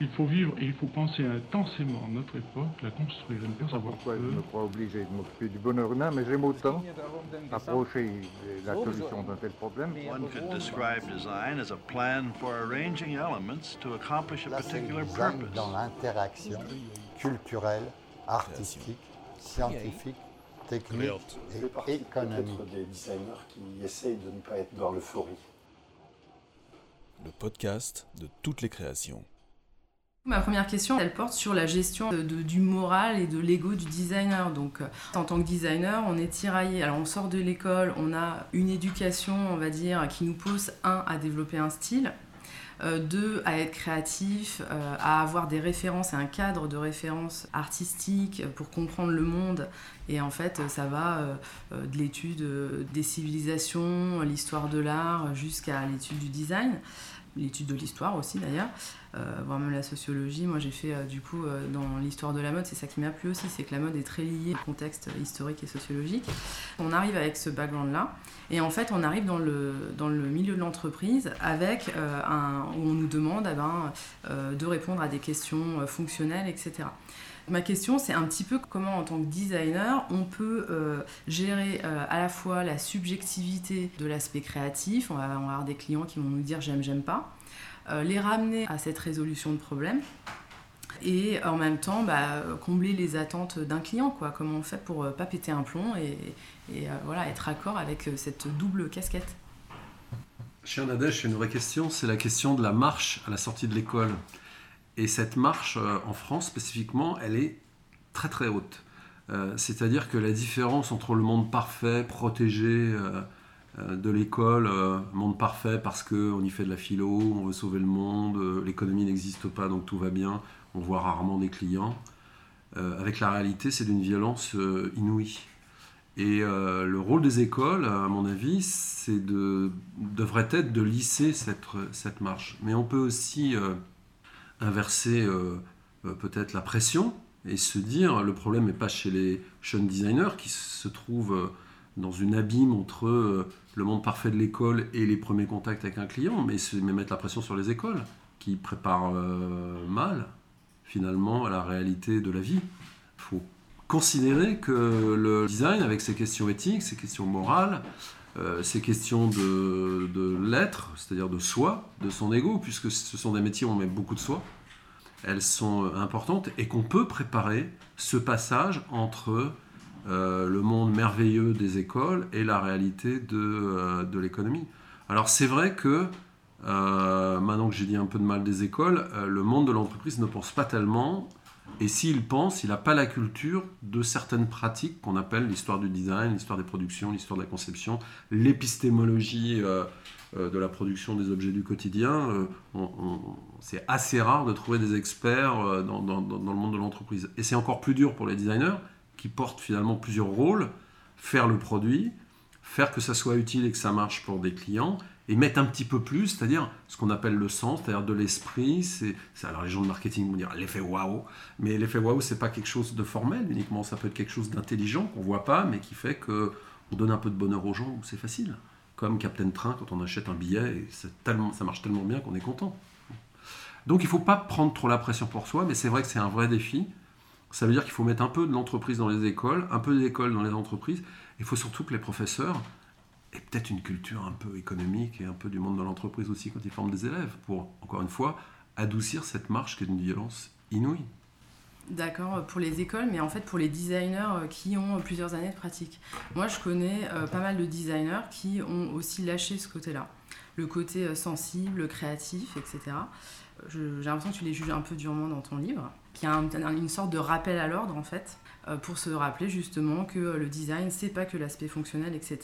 Il faut vivre et il faut penser intensément notre époque, la construire et ne pas avoir Pourquoi je peur. me crois obligé de m'occuper du bonheur humain, mais j'aime autant approcher la solution d'un tel problème. One could describe design as a plan for arranging elements to accomplish a particular purpose. dans l'interaction culturelle, artistique, scientifique, technique et économique. des designers qui essayent de ne pas être dans l'euphorie. le podcast de toutes les créations. Ma première question, elle porte sur la gestion du moral et de l'ego du designer. Donc, euh, en tant que designer, on est tiraillé. Alors, on sort de l'école, on a une éducation, on va dire, qui nous pousse, un, à développer un style, euh, deux, à être créatif, euh, à avoir des références et un cadre de références artistiques pour comprendre le monde. Et en fait, ça va de l'étude des civilisations, l'histoire de l'art, jusqu'à l'étude du design, l'étude de l'histoire aussi d'ailleurs euh, voire même la sociologie. Moi, j'ai fait euh, du coup euh, dans l'histoire de la mode, c'est ça qui m'a plu aussi, c'est que la mode est très liée au contexte historique et sociologique. On arrive avec ce background-là, et en fait, on arrive dans le, dans le milieu de l'entreprise avec un, où on nous demande eh ben, de répondre à des questions fonctionnelles, etc. Ma question, c'est un petit peu comment, en tant que designer, on peut euh, gérer euh, à la fois la subjectivité de l'aspect créatif. On va, avoir des clients qui vont nous dire j'aime, j'aime pas euh, les ramener à cette résolution de problème et en même temps bah, combler les attentes d'un client quoi comment on fait pour pas péter un plomb et, voilà être accord avec cette double casquette? Cher Nadège, une vraie question. C'est la question de la marche à la sortie de l'école. Et cette marche, euh, en France spécifiquement, elle est très très haute. Euh, C'est-à-dire que la différence entre le monde parfait, protégé euh, de l'école, monde parfait parce qu'on y fait de la philo, on veut sauver le monde, l'économie n'existe pas donc tout va bien, on voit rarement des clients, avec la réalité, c'est d'une violence inouïe. Et le rôle des écoles, à mon avis, de, devrait être de lisser cette, cette marche. Mais on peut aussi inverser euh, euh, peut-être la pression et se dire le problème n'est pas chez les jeunes designers qui se trouvent euh, dans une abîme entre le monde parfait de l'école et les premiers contacts avec un client, mais, mais mettre la pression sur les écoles qui préparent mal finalement à la réalité de la vie. Il faut considérer que le design, avec ses questions éthiques, ses questions morales, euh, ces questions de, de l'être, c'est-à-dire de soi, de son ego, puisque ce sont des métiers où on met beaucoup de soi, elles sont importantes et qu'on peut préparer ce passage entre euh, le monde merveilleux des écoles et la réalité de, euh, de l'économie. Alors c'est vrai que, maintenant que j'ai dit un peu de mal des écoles, le monde de l'entreprise ne pense pas tellement et s'il pense, il n'a pas la culture de certaines pratiques qu'on appelle l'histoire du design, l'histoire des productions, l'histoire de la conception, l'épistémologie euh, euh, de la production des objets du quotidien. Euh, c'est assez rare de trouver des experts dans- dans le monde de l'entreprise. Et c'est encore plus dur pour les designers qui portent finalement plusieurs rôles, faire le produit, faire que ça soit utile et que ça marche pour des clients, et mettre un petit peu plus, c'est-à-dire ce qu'on appelle le sens, c'est-à-dire de l'esprit. C'est, alors les gens de marketing vont dire l'effet waouh, mais l'effet waouh c'est pas quelque chose de formel uniquement, ça peut être quelque chose d'intelligent qu'on voit pas, mais qui fait que on donne un peu de bonheur aux gens, c'est facile. Comme Captain Train quand on achète un billet, ça marche tellement bien qu'on est content. Donc il faut pas prendre trop la pression pour soi, mais c'est vrai que c'est un vrai défi. Ça veut dire qu'il faut mettre un peu de l'entreprise dans les écoles, un peu d'école dans les entreprises. Il faut surtout que les professeurs aient peut-être une culture un peu économique et un peu du monde de l'entreprise aussi quand ils forment des élèves, pour, encore une fois, adoucir cette marche qui est d'une violence inouïe. D'accord, pour les écoles, mais en fait pour les designers euh, qui ont plusieurs années de pratique. Moi, je connais euh, pas mal de designers qui ont aussi lâché ce côté-là, le côté euh, sensible, créatif, etc. J'ai l'impression que tu les juges un peu durement dans ton livre, qu'il y a un- un- une sorte de rappel à l'ordre en fait, pour se rappeler justement que euh, le design, c'est pas que l'aspect fonctionnel, etc.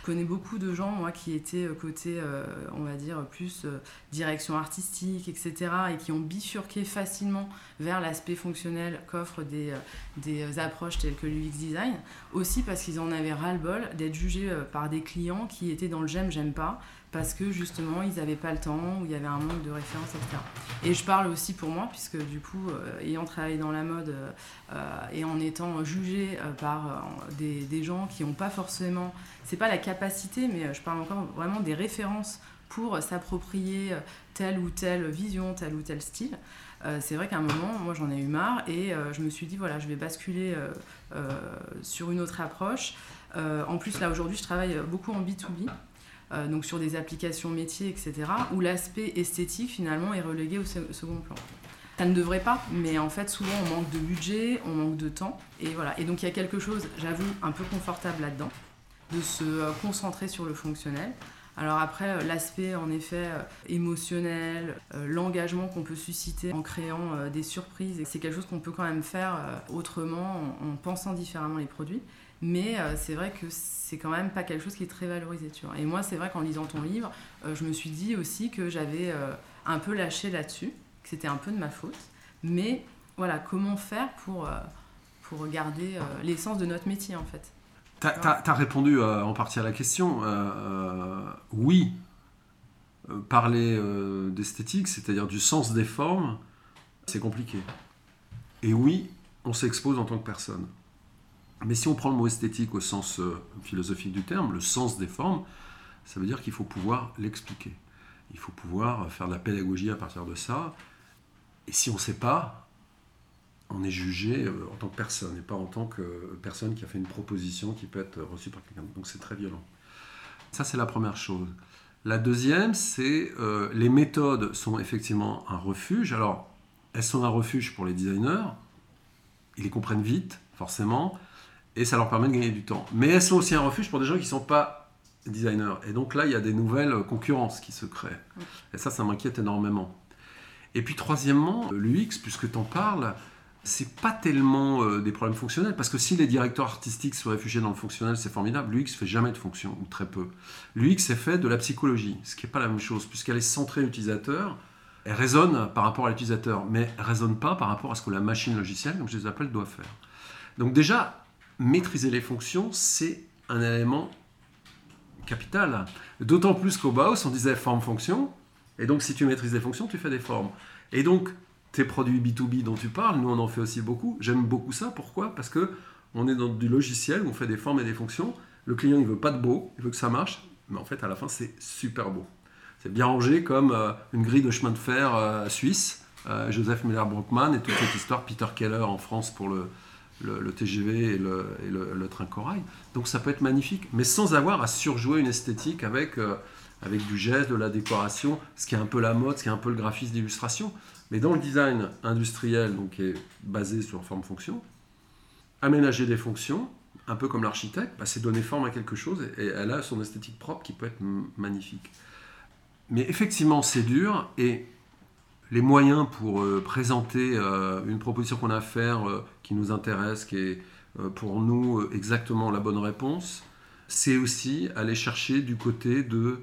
Je connais beaucoup de gens, moi, qui étaient euh, côté, euh, on va dire, plus euh, direction artistique, etc., et qui ont bifurqué facilement vers l'aspect fonctionnel qu'offrent des, euh, des approches telles que l'UX design, aussi parce qu'ils en avaient ras-le-bol d'être jugés euh, par des clients qui étaient dans le j'aime, j'aime pas, parce que justement ils n'avaient pas le temps, ou il y avait un manque de références, etc. Et je parle aussi pour moi, puisque du coup, euh, ayant travaillé dans la mode euh, euh, et en étant jugé par des, gens qui n'ont pas forcément, c'est pas la capacité, mais je parle encore vraiment des références pour s'approprier telle ou telle vision, tel ou tel style. c'est vrai qu'à un moment, moi j'en ai eu marre et je me suis dit voilà, je vais basculer sur une autre approche. en plus, là aujourd'hui, je travaille beaucoup en B2B. Donc sur des applications métiers, etc., où l'aspect esthétique finalement est relégué au second plan. Ça ne devrait pas, mais en fait, souvent, on manque de budget, on manque de temps. Et voilà. Et donc, il y a quelque chose, j'avoue, un peu confortable là-dedans, de se euh, concentrer sur le fonctionnel. Alors après, euh, l'aspect en effet euh, émotionnel, l'engagement qu'on peut susciter en créant des surprises, c'est quelque chose qu'on peut quand même faire autrement, en, pensant différemment les produits. Mais c'est vrai que c'est quand même pas quelque chose qui est très valorisé. Tu vois. Et moi, c'est vrai qu'en lisant ton livre, je me suis dit aussi que j'avais un peu lâché là-dessus c'était un peu de ma faute. Mais voilà, comment faire pour, euh, pour garder euh, l'essence de notre métier en fait? Tu as, répondu euh, en partie à la question. oui, parler d'esthétique, c'est-à-dire du sens des formes, c'est compliqué. Et oui, on s'expose en tant que personne. Mais si on prend le mot esthétique au sens philosophique du terme, le sens des formes, ça veut dire qu'il faut pouvoir l'expliquer. Il faut pouvoir faire de la pédagogie à partir de ça. Et si on ne sait pas, on est jugé euh, en tant que personne et pas en tant que personne qui a fait une proposition qui peut être reçue par quelqu'un. Donc c'est très violent. Ça, c'est la première chose. La deuxième, c'est euh, les méthodes sont effectivement un refuge. Alors, elles sont un refuge pour les designers. Ils les comprennent vite, forcément, et ça leur permet de gagner du temps. Mais elles sont aussi un refuge pour des gens qui ne sont pas designers. Et donc là, il y a des nouvelles concurrences qui se créent. Et ça, ça m'inquiète énormément. Et puis troisièmement, l'UX, puisque tu en parles, c'est pas tellement euh, des problèmes fonctionnels, parce que si les directeurs artistiques se réfugiaient dans le fonctionnel, c'est formidable. L'UX fait jamais de fonction, ou très peu. L'UX est fait de la psychologie, ce qui n'est pas la même chose, puisqu'elle est centrée utilisateur, elle résonne par rapport à l'utilisateur, mais elle résonne pas par rapport à ce que la machine logicielle, comme je les appelle, doit faire. Donc déjà, maîtriser les fonctions, c'est un élément capital. D'autant plus qu'au Bauhaus, on disait forme-fonction, et donc, si tu maîtrises les fonctions, tu fais des formes. Et donc, tes produits B2B dont tu parles, nous on en fait aussi beaucoup. J'aime beaucoup ça. Pourquoi? Parce que on est dans du logiciel où on fait des formes et des fonctions. Le client, il veut pas de beau, il veut que ça marche. Mais en fait, à la fin, c'est super beau. C'est bien rangé comme euh, une grille de chemin de fer euh, suisse. Euh, Joseph Müller-Brockman et toute cette histoire, Peter Keller en France pour le, le, TGV et, le, et train corail. Donc ça peut être magnifique, mais sans avoir à surjouer une esthétique avec avec du geste, de la décoration, ce qui est un peu la mode, ce qui est un peu le graphisme d'illustration. Mais dans le design industriel, donc qui est basé sur forme-fonction, aménager des fonctions, un peu comme l'architecte, bah, c'est donner forme à quelque chose et elle a son esthétique propre qui peut être magnifique. Mais effectivement, c'est dur et les moyens pour euh, présenter euh, une proposition qu'on a à faire euh, qui nous intéresse, qui est pour nous exactement la bonne réponse, c'est aussi aller chercher du côté de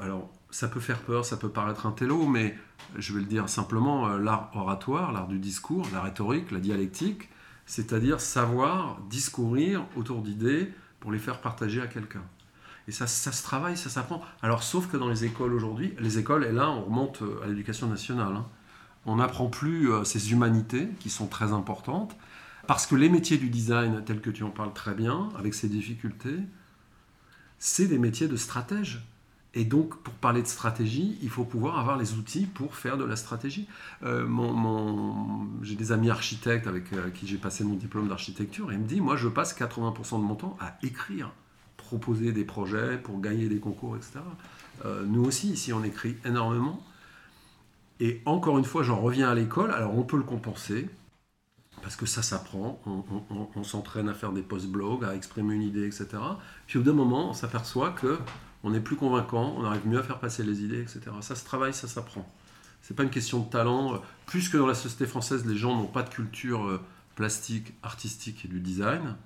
alors, ça peut faire peur, ça peut paraître un télo, mais je vais le dire simplement, l'art oratoire, l'art du discours, la rhétorique, la dialectique, c'est-à-dire savoir discourir autour d'idées pour les faire partager à quelqu'un. Et ça, ça se travaille, ça s'apprend. Alors, sauf que dans les écoles aujourd'hui, les écoles, et là, on remonte euh, à l'éducation nationale, hein, on n'apprend plus ces humanités qui sont très importantes, parce que les métiers du design, tels que tu en parles très bien, avec ces difficultés, c'est des métiers de stratège. Et donc, pour parler de stratégie, il faut pouvoir avoir les outils pour faire de la stratégie. Euh, j'ai des amis architectes avec euh, qui j'ai passé mon diplôme d'architecture et ils me disent, moi, je passe 80% de mon temps à écrire, proposer des projets pour gagner des concours, etc. Euh, nous aussi, ici, on écrit énormément. Et encore une fois, j'en reviens à l'école. Alors, on peut le compenser parce que ça s'apprend. On, s'entraîne à faire des post-blogs, à exprimer une idée, etc. Puis au bout d'un moment, on s'aperçoit que on est plus convaincant, on arrive mieux à faire passer les idées, etc. Ça se travaille, ça s'apprend. C'est pas une question de talent. Plus que dans la société française, les gens n'ont pas de culture euh, plastique, artistique et du design,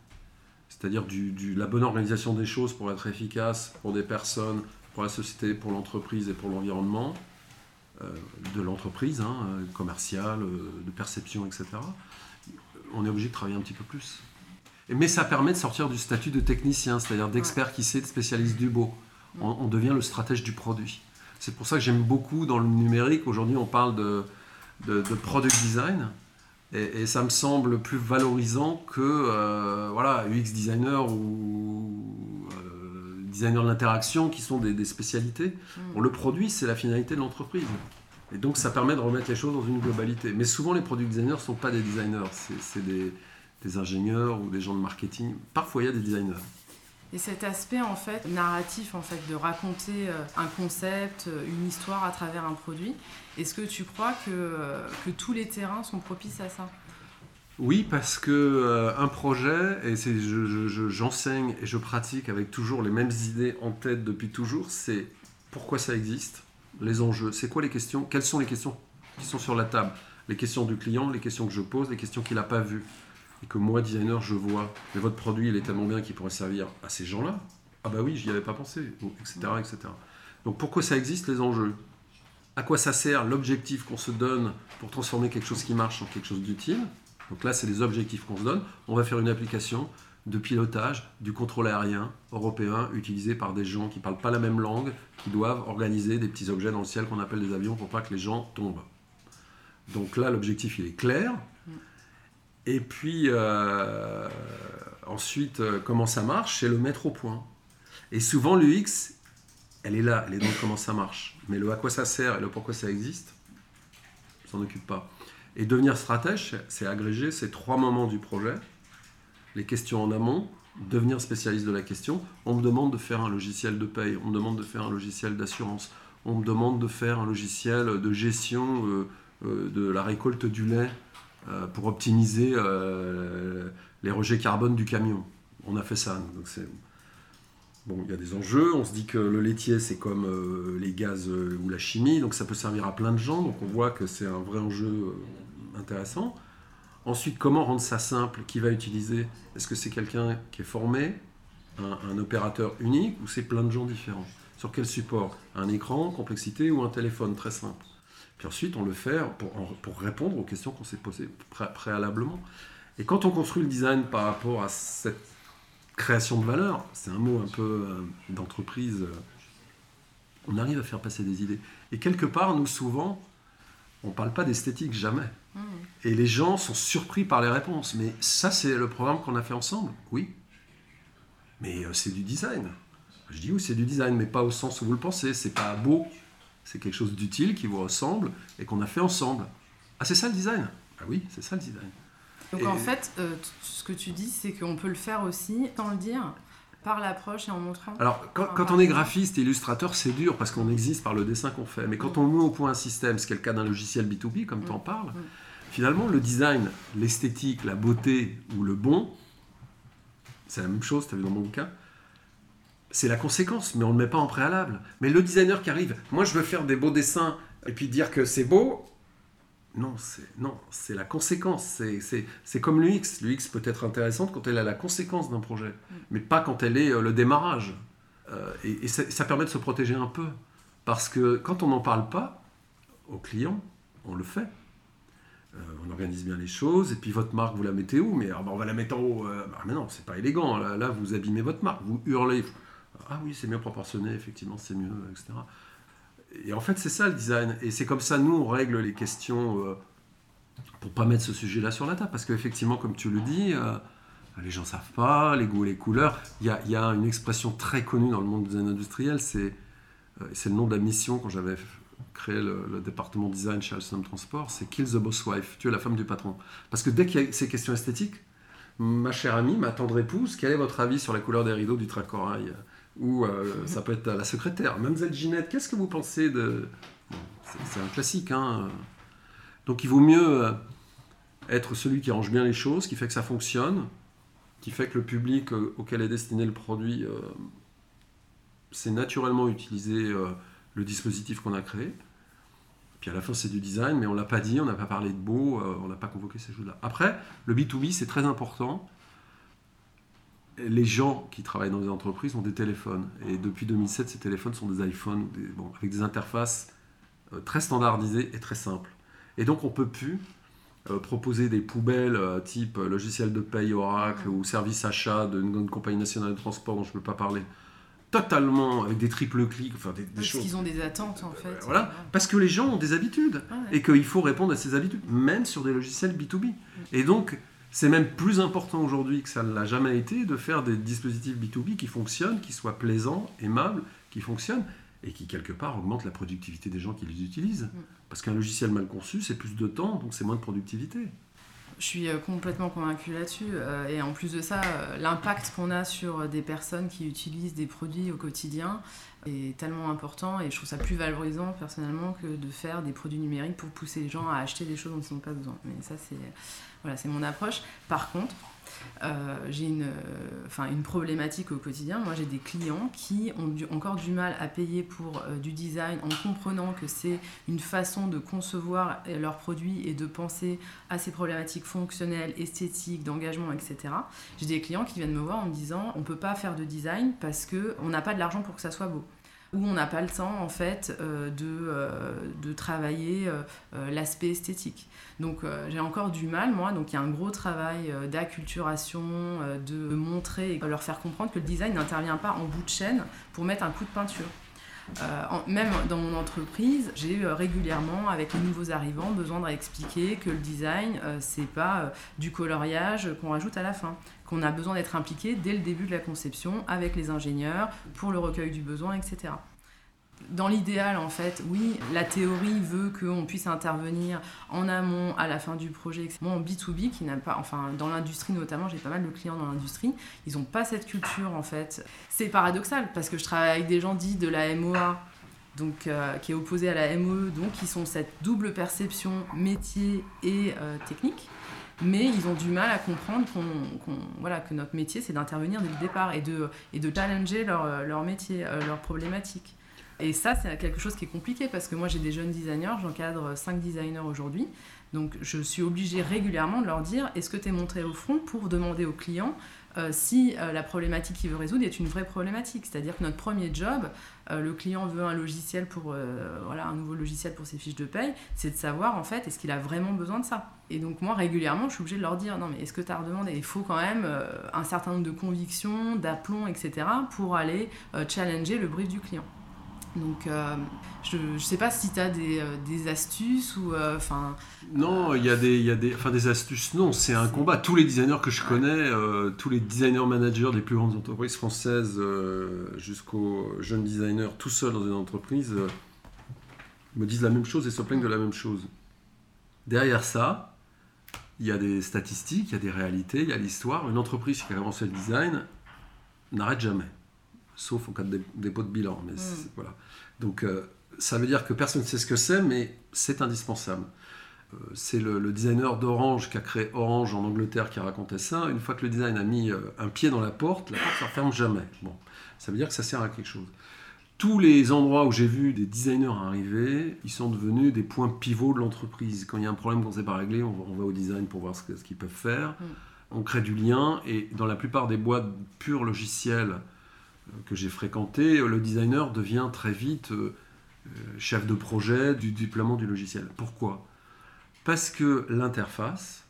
c'est-à-dire du, la bonne organisation des choses pour être efficace pour des personnes, pour la société, pour l'entreprise et pour l'environnement, euh, de l'entreprise, hein, euh, commerciale, de perception, etc. On est obligé de travailler un petit peu plus. Mais ça permet de sortir du statut de technicien, c'est-à-dire d'expert qui sait, de spécialiste du beau on, devient le stratège du produit. C'est pour ça que j'aime beaucoup dans le numérique, aujourd'hui on parle de, de, product design, et, ça me semble plus valorisant que euh, voilà, UX designer ou euh, designers de l'interaction qui sont des, des spécialités. Mm. Bon, le produit, c'est la finalité de l'entreprise. Et donc, ça permet de remettre les choses dans une globalité. Mais souvent, les produits designers ne sont pas des designers, c'est c'est des, des ingénieurs ou des gens de marketing. Parfois, il y a des designers. Et cet aspect en fait narratif en fait de raconter euh, un concept, euh, une histoire à travers un produit, est-ce que tu crois que, euh, tous les terrains sont propices à ça? Oui, parce que un projet, et j'enseigne et je pratique avec toujours les mêmes idées en tête depuis toujours, c'est pourquoi ça existe, les enjeux, c'est quoi les questions, quelles sont les questions qui sont sur la table, les questions du client, les questions que je pose, les questions qu'il n'a pas vues, et que moi, designer, je vois. Mais votre produit, il est tellement bien qu'il pourrait servir à ces gens-là. Ah bah oui, j'y avais pas pensé, etc., etc. Donc pourquoi ça existe, les enjeux? À quoi ça sert l'objectif qu'on se donne pour transformer quelque chose qui marche en quelque chose d'utile? Donc là, c'est les objectifs qu'on se donne. On va faire une application de pilotage du contrôle aérien européen utilisé par des gens qui ne parlent pas la même langue, qui doivent organiser des petits objets dans le ciel qu'on appelle des avions pour pas que les gens tombent. Donc là, l'objectif, il est clair. Et puis, euh, ensuite, euh, comment ça marche C'est le mettre au point. Et souvent, l'UX, elle est là, elle est dans comment ça marche. Mais le à quoi ça sert et le pourquoi ça existe, on s'en occupe pas. Et devenir stratège, c'est- agréger ces trois moments du projet, les questions en amont, devenir spécialiste de la question. On me demande de faire un logiciel de paye, on me demande de faire un logiciel d'assurance, on me demande de faire un logiciel de gestion euh, de la récolte du lait pour optimiser euh, les rejets carbone du camion. On a fait ça. Donc c'est Bon, il y a des enjeux. On se dit que le laitier, c'est comme euh, les gaz euh, ou la chimie, donc ça peut servir à plein de gens. Donc on voit que c'est un vrai enjeu euh, intéressant. Ensuite, comment rendre ça simple? Qui va utiliser? Est-ce que c'est quelqu'un qui est formé, un opérateur unique, ou c'est plein de gens différents? Sur quel support? Un écran, complexité, ou un téléphone? Très simple Puis ensuite, on le fait pour, répondre aux questions qu'on s'est posées pré- préalablement. Et quand on construit le design par rapport à cette création de valeur, c'est un mot un peu euh, d'entreprise, euh, on arrive à faire passer des idées. Et quelque part, nous, souvent, on ne parle pas d'esthétique, jamais. Mmh. Et les gens sont surpris par les réponses. Mais ça, c'est le programme qu'on a fait ensemble, oui. Mais euh, c'est du design. Je dis oui, c'est du design, mais pas au sens où vous le pensez. C'est pas beau. C'est quelque chose d'utile qui vous ressemble et qu'on a fait ensemble. Ah, c'est ça le design? Ah oui, c'est ça le design. Donc Et- en fait, euh, ce que tu dis, c'est qu'on peut le faire aussi, sans le dire, par l'approche et en montrant. Alors, quand, on est graphiste et illustrateur, c'est dur parce qu'on existe par le dessin qu'on fait. Mais quand on met au point un système, ce qui est le cas d'un logiciel B2B, comme tu en parles, finalement, le design, l'esthétique, la beauté ou le bon, c'est la même chose, tu as vu dans mon bouquin, c'est la conséquence, mais on ne le met pas en préalable. Mais le designer qui arrive, moi je veux faire des beaux dessins et puis dire que c'est beau, non, c'est non, c'est la conséquence. C'est- C'est c'est comme l'UX. L'UX peut être intéressante quand elle a la conséquence d'un projet, mais pas quand elle est euh, le démarrage. Euh, et et ça, ça permet de se protéger un peu. Parce que quand on n'en parle pas aux clients, on le fait. Euh, on organise bien les choses, et puis votre marque, vous la mettez où? Mais ah, bah, on va la mettre en haut. Euh, bah, mais non, c'est pas élégant. Là, là, vous abîmez votre marque. Vous hurlez. Ah oui, c'est mieux proportionné, effectivement, c'est mieux, etc. Et en fait, c'est ça le design. Et c'est comme ça, nous, on règle les questions euh, pour pas mettre ce sujet-là sur la table. Parce qu'effectivement, comme tu le dis, euh, les gens savent pas, les goûts les couleurs. Il y a, une expression très connue dans le monde du design industriel, c'est euh, c'est le nom de la mission quand j'avais créé le, département design chez Alstom Transport, c'est Kill the Boss Wife, tu es la femme du patron. Parce que dès qu'il y a ces questions esthétiques, ma chère amie, ma tendre épouse, quel est votre avis sur la couleur des rideaux du train corail Ou euh, ça peut être la secrétaire. Mademoiselle Ginette, qu'est-ce que vous pensez de... C'est- un classique, hein Donc il vaut mieux euh, être celui qui arrange bien les choses, qui fait que ça fonctionne, qui fait que le public euh, auquel est destiné le produit euh, sait naturellement utiliser le dispositif qu'on a créé. Puis à la fin, c'est du design, mais on l'a pas dit, on n'a pas parlé de beau, on n'a pas convoqué ces choses-là. Après, le B2B, c'est très important. Les gens qui travaillent dans les entreprises ont des téléphones. Et depuis 2007, ces téléphones sont des iPhones des- bon, avec des interfaces euh, très standardisées et très simples. Et donc, on peut plus euh, proposer des poubelles euh, type logiciel de paye Oracle ou service achat d'une grande compagnie nationale de transport dont je ne peux pas parler, totalement avec des triples clics, enfin des, des Parce choses. qu'ils ont des attentes en fait. Euh, Voilà, parce que les gens ont des habitudes Ouais. et qu'il faut répondre à ces habitudes, même sur des logiciels B2B. Et donc, C'est même plus important aujourd'hui que ça ne l'a jamais été de faire des dispositifs B2B qui fonctionnent, qui soient plaisants, aimables, qui fonctionnent et qui quelque part augmentent la productivité des gens qui les utilisent. Mm. Parce qu'un logiciel mal conçu, c'est plus de temps, donc c'est moins de productivité. Je suis euh, complètement convaincue là-dessus. euh, Et en plus de ça, euh, l'impact qu'on a sur des personnes qui utilisent des produits au quotidien est tellement important. Et je trouve ça plus valorisant personnellement que de faire des produits numériques pour pousser les gens à acheter des choses dont ils n'ont pas besoin. Mais ça, c'est voilà, c'est mon approche. Par contre, euh, j'ai une, euh, une problématique au quotidien. Moi, j'ai des clients qui ont encore du mal à payer pour euh, du design en comprenant que c'est une façon de concevoir leurs produits et de penser à ces problématiques fonctionnelles, esthétiques, d'engagement, etc. J'ai des clients qui viennent me voir en me disant on peut pas faire de design parce que on n'a pas de l'argent pour que ça soit beau ou on n'a pas le temps en fait euh, de, euh, de travailler euh, l'aspect esthétique. Donc j'ai encore du mal moi, donc il y a un gros travail d'acculturation, de montrer et de leur faire comprendre que le design n'intervient pas en bout de chaîne pour mettre un coup de peinture. Euh, même dans mon entreprise, j'ai euh, régulièrement, avec les nouveaux arrivants, besoin de réexpliquer que le design, euh, c'est pas euh, du coloriage qu'on rajoute à la fin, qu'on a besoin d'être impliqué dès le début de la conception avec les ingénieurs pour le recueil du besoin, etc. Dans l'idéal, en fait, oui, la théorie veut qu'on puisse intervenir en amont, à la fin du projet. Moi, en B2B, qui n'a pas, enfin, dans l'industrie notamment, j'ai pas mal de clients dans l'industrie, ils n'ont pas cette culture, en fait. C'est paradoxal, parce que je travaille avec des gens dits de la MOA, donc, euh, qui est opposé à la MOE, donc qui sont cette double perception métier et euh, technique. Mais ils ont du mal à comprendre qu'on, voilà, que notre métier, c'est d'intervenir dès le départ et de, et de challenger leur, leur métier, euh, leurs problématiques. Et ça, c'est quelque chose qui est compliqué parce que moi, j'ai des jeunes designers, j'encadre 5 designers aujourd'hui. Donc, je suis obligée régulièrement de leur dire est-ce que tu es monté au front pour demander au client euh, si euh, la problématique qu'il veut résoudre est une vraie problématique? C'est-à-dire que notre premier job, euh, le client veut un logiciel pour voilà un nouveau logiciel pour ses fiches de paye, c'est de savoir en fait est-ce qu'il a vraiment besoin de ça? Et donc moi régulièrement, je suis obligée de leur dire non mais est-ce que tu as redemandé? Il faut quand même un certain nombre de convictions, d'aplomb, etc. pour aller challenger le brief du client. Donc euh, je ne sais pas si tu as des, euh, des astuces ou euh, enfin Non, il y a des, y a des, enfin des astuces. Non, c'est un combat. Tous les designers que je connais, euh, tous les designers managers des plus grandes entreprises françaises jusqu'aux jeunes designers tout seuls dans une entreprise me disent la même chose et se plaignent de la même chose. Derrière ça, il y a des statistiques, il y a des réalités, il y a l'histoire. Une entreprise qui a commencé le design n'arrête jamais, sauf en cas de dé- dépôt de bilan. Mais c'est- voilà. Donc euh, ça veut dire que personne ne sait ce que c'est, mais c'est indispensable. Euh, C'est le, le designer d'Orange qui a créé Orange en Angleterre qui a raconté ça. Une fois que le design a mis euh, un pied dans la porte, la porte ne se referme jamais. Bon, ça veut dire que ça sert à quelque chose. Tous les endroits où j'ai vu des designers arriver, ils sont devenus des points pivots de l'entreprise. Quand il y a un problème qu'on ne sait pas régler, on va, on va au design pour voir ce qu'ils peuvent faire. On crée du lien et dans la plupart des boîtes pures logicielles que j'ai fréquentées, euh, le designer devient très vite euh, euh, chef de projet du déploiement du logiciel. Pourquoi? Parce que l'interface,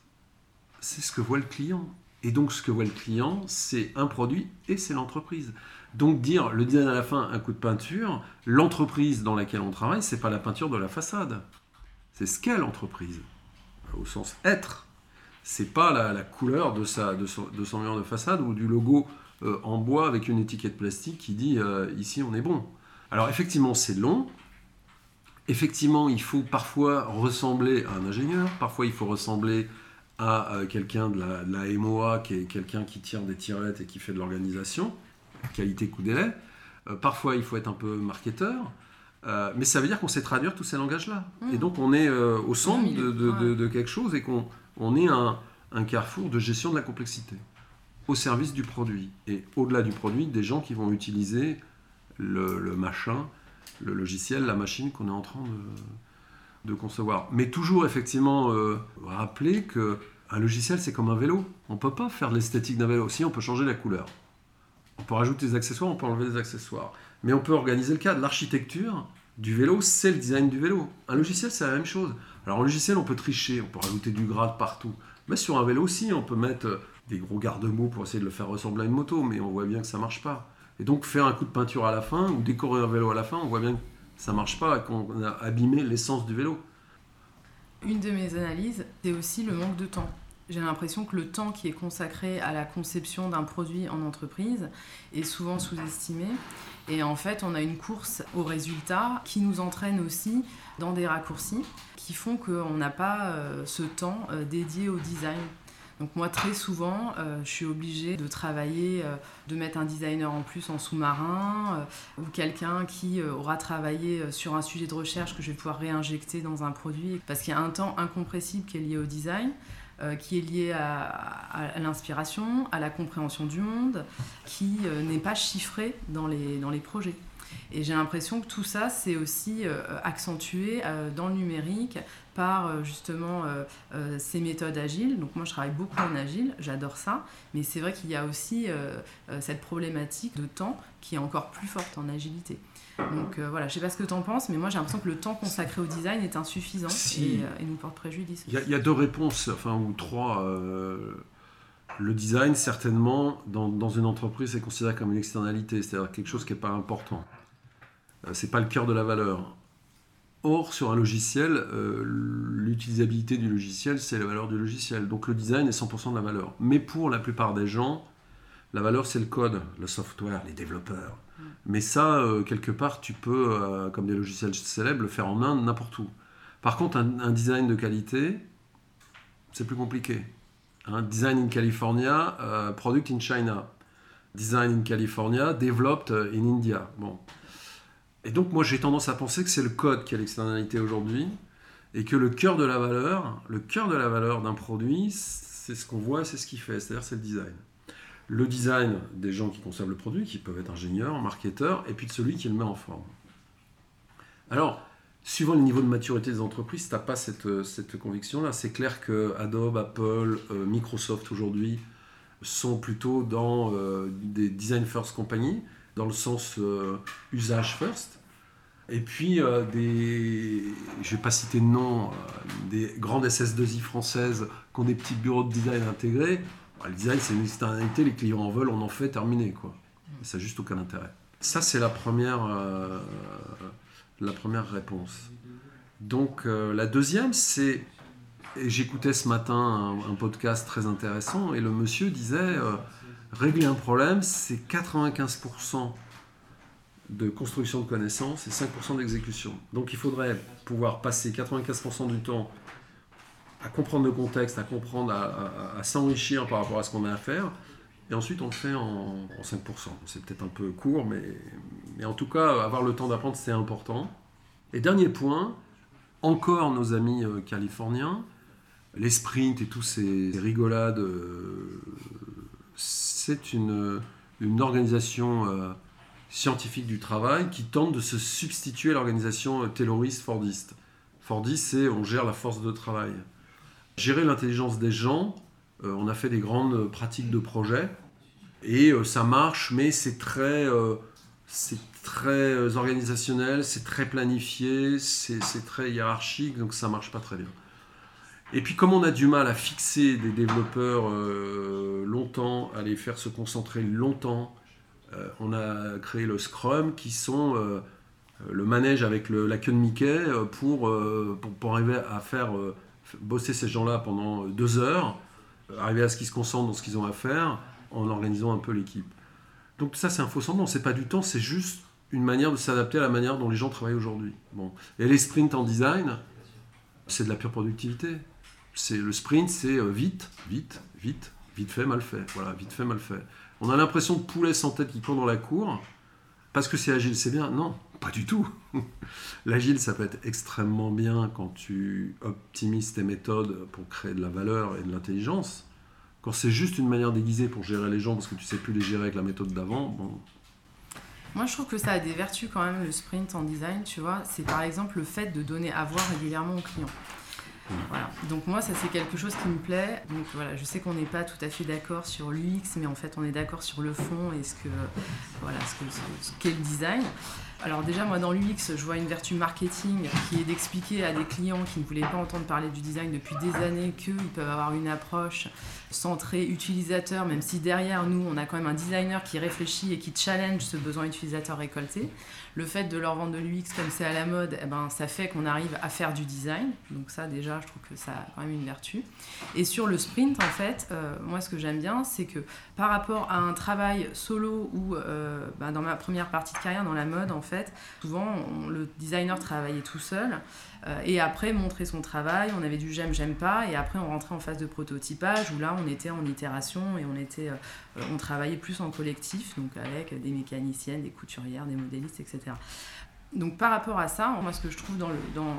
c'est ce que voit le client. Et donc ce que voit le client, c'est un produit et c'est l'entreprise. Donc dire le design à la fin, un coup de peinture, l'entreprise dans laquelle on travaille, c'est pas la peinture de la façade. C'est ce qu'est l'entreprise, au sens être. C'est pas la, couleur de son mur de façade ou du logo euh, en bois avec une étiquette plastique qui dit euh, ici on est bon. Alors effectivement c'est long, effectivement il faut parfois ressembler à un ingénieur, parfois il faut ressembler à euh, quelqu'un de la, de la MOA qui est quelqu'un qui tire des tirettes et qui fait de l'organisation, qualité coût délai. Parfois il faut être un peu marketeur. Mais ça veut dire qu'on sait traduire tous ces langages-là. Mmh. Et donc on est au centre de, quelque chose et qu'on on est un, un carrefour de gestion de la complexité au service du produit. Et au-delà du produit, des gens qui vont utiliser le, machin, le logiciel, la machine qu'on est en train de, concevoir. Mais toujours effectivement euh, rappeler que un logiciel c'est comme un vélo. On peut pas faire l'esthétique d'un vélo. Si on peut changer la couleur, on peut rajouter des accessoires, on peut enlever des accessoires. Mais on peut organiser le cadre. L'architecture du vélo, c'est le design du vélo. Un logiciel, c'est la même chose. Alors en logiciel, on peut tricher, on peut rajouter du grade partout. Mais sur un vélo aussi, on peut mettre des gros garde-mots pour essayer de le faire ressembler à une moto, mais on voit bien que ça marche pas. Et donc faire un coup de peinture à la fin ou décorer un vélo à la fin, on voit bien que ça marche pas qu'on a abîmé l'essence du vélo. Une de mes analyses, c'est aussi le manque de temps. J'ai l'impression que le temps qui est consacré à la conception d'un produit en entreprise est souvent sous-estimé. Et en fait, on a une course au résultat qui nous entraîne aussi dans des raccourcis qui font qu'on n'a pas euh, ce temps euh, dédié au design. Donc moi, très souvent, euh, je suis obligée de travailler, de mettre un designer en plus en sous-marin, ou quelqu'un qui aura travaillé sur un sujet de recherche que je vais pouvoir réinjecter dans un produit, parce qu'il y a un temps incompressible qui est lié au design. Euh, qui est lié à, l'inspiration, à la compréhension du monde, qui euh, n'est pas chiffré dans les, dans les projets. Et j'ai l'impression que tout ça, c'est aussi euh, accentué dans le numérique par justement ces méthodes agiles. Donc moi, je travaille beaucoup en agile, j'adore ça, mais c'est vrai qu'il y a aussi cette problématique de temps qui est encore plus forte en agilité. Donc euh, voilà, je sais pas ce que tu en penses, mais moi j'ai l'impression que le temps consacré au design est insuffisant et, euh, nous porte préjudice. Il y, a deux réponses, enfin ou trois. Euh, le design, certainement, dans, dans une entreprise, c'est considéré comme une externalité, c'est-à-dire quelque chose qui n'est pas important. C'est pas le cœur de la valeur. Or, sur un logiciel, l'utilisabilité du logiciel, c'est la valeur du logiciel. Donc le design est 100% de la valeur. Mais pour la plupart des gens, la valeur, c'est le code, le software, les développeurs. Mais ça, euh, quelque part, tu peux, euh, comme des logiciels célèbres, le faire en Inde, n'importe où. Par contre, un, design de qualité, c'est plus compliqué. Design in California, euh, product in China. Design in California, developed in India. Bon. Et donc, moi, j'ai tendance à penser que c'est le code qui a l'externalité aujourd'hui, et que le cœur de la valeur, le cœur de la valeur d'un produit, c'est ce qu'on voit, c'est ce qu'il fait, c'est-à-dire c'est le design le design des gens qui conservent le produit, qui peuvent être ingénieurs, marketeurs, et puis de celui qui le met en forme. Alors, suivant le niveau de maturité des entreprises, tu n'as pas cette, cette conviction-là. C'est clair que Adobe, Apple, euh, Microsoft aujourd'hui sont plutôt dans euh, des design first company, dans le sens euh, usage first. Et puis, des, je ne vais pas citer de nom, des grandes SS2I françaises qui ont des petits bureaux de design intégrés, bah, le design, c'est une externalité, les clients en veulent, on en fait, terminé. Quoi. Ça n'a juste aucun intérêt. Ça, c'est la première, euh, la première réponse. Donc, euh, la deuxième, c'est. J'écoutais ce matin un, podcast très intéressant et le monsieur disait euh, régler un problème, c'est 95% de construction de connaissances et 5% d'exécution. Donc, il faudrait pouvoir passer 95% du temps à comprendre le contexte, à comprendre, à, s'enrichir par rapport à ce qu'on a à faire. Et ensuite, on le fait en, 5%. C'est peut-être un peu court, mais, mais en tout cas, avoir le temps d'apprendre, c'est important. Et dernier point, encore nos amis euh, californiens, les sprints et tous ces rigolades, euh, c'est une, une, organisation euh, scientifique du travail qui tente de se substituer à l'organisation tayloriste fordiste. Fordiste, c'est on gère la force de travail gérer l'intelligence des gens. Euh, on a fait des grandes pratiques de projet et euh, ça marche, mais c'est très, euh, c'est très organisationnel, c'est très planifié, c'est très hiérarchique, donc ça marche pas très bien. Et puis comme on a du mal à fixer des développeurs longtemps, à les faire se concentrer longtemps, on a créé le Scrum qui sont le manège avec la queue de Mickey pour, pour, pour arriver à faire bosser ces gens-là pendant deux heures, arriver à ce qu'ils se concentrent dans ce qu'ils ont à faire, en organisant un peu l'équipe. Donc ça, c'est un faux semblant. C'est pas du temps, c'est juste une manière de s'adapter à la manière dont les gens travaillent aujourd'hui. Bon. Et les sprints en design, c'est de la pure productivité. C'est le sprint, c'est euh, vite, vite, vite, vite fait, mal fait. Voilà, vite fait, mal fait. On a l'impression de poulet sans tête qui court dans la cour parce que c'est agile, c'est bien. Non, pas du tout. L'agile, ça peut être extrêmement bien quand tu optimises tes méthodes pour créer de la valeur et de l'intelligence. Quand c'est juste une manière déguisée pour gérer les gens parce que tu sais plus les gérer avec la méthode d'avant, bon. Moi, je trouve que ça a des vertus quand même, le sprint en design, tu vois. C'est par exemple le fait de donner à voir régulièrement au client. Voilà. Donc moi, ça c'est quelque chose qui me plaît. Donc voilà, je sais qu'on n'est pas tout à fait d'accord sur l'UX, mais en fait, on est d'accord sur le fond et ce que ce qu'est le design. Alors déjà, moi, dans l'UX, je vois une vertu marketing qui est d'expliquer à des clients qui ne voulaient pas entendre parler du design depuis des années qu'ils peuvent avoir une approche centrée utilisateur, même si derrière nous, on a quand même un designer qui réfléchit et qui challenge ce besoin utilisateur récolté. Le fait de leur vendre de l'UX comme c'est à la mode, eh ben, ça fait qu'on arrive à faire du design. Donc ça déjà, je trouve que ça a quand même une vertu. Et sur le sprint, en fait, euh, moi ce que j'aime bien, c'est que par rapport à un travail solo ou euh, bah, dans ma première partie de carrière dans la mode, en fait, souvent le designer travaillait tout seul. Euh, et après, montrer son travail, on avait du j'aime, j'aime pas, et après, on rentrait en phase de prototypage où là, on était en itération et on, était, euh, on travaillait plus en collectif, donc avec des mécaniciennes, des couturières, des modélistes, etc. Donc par rapport à ça, moi ce que je trouve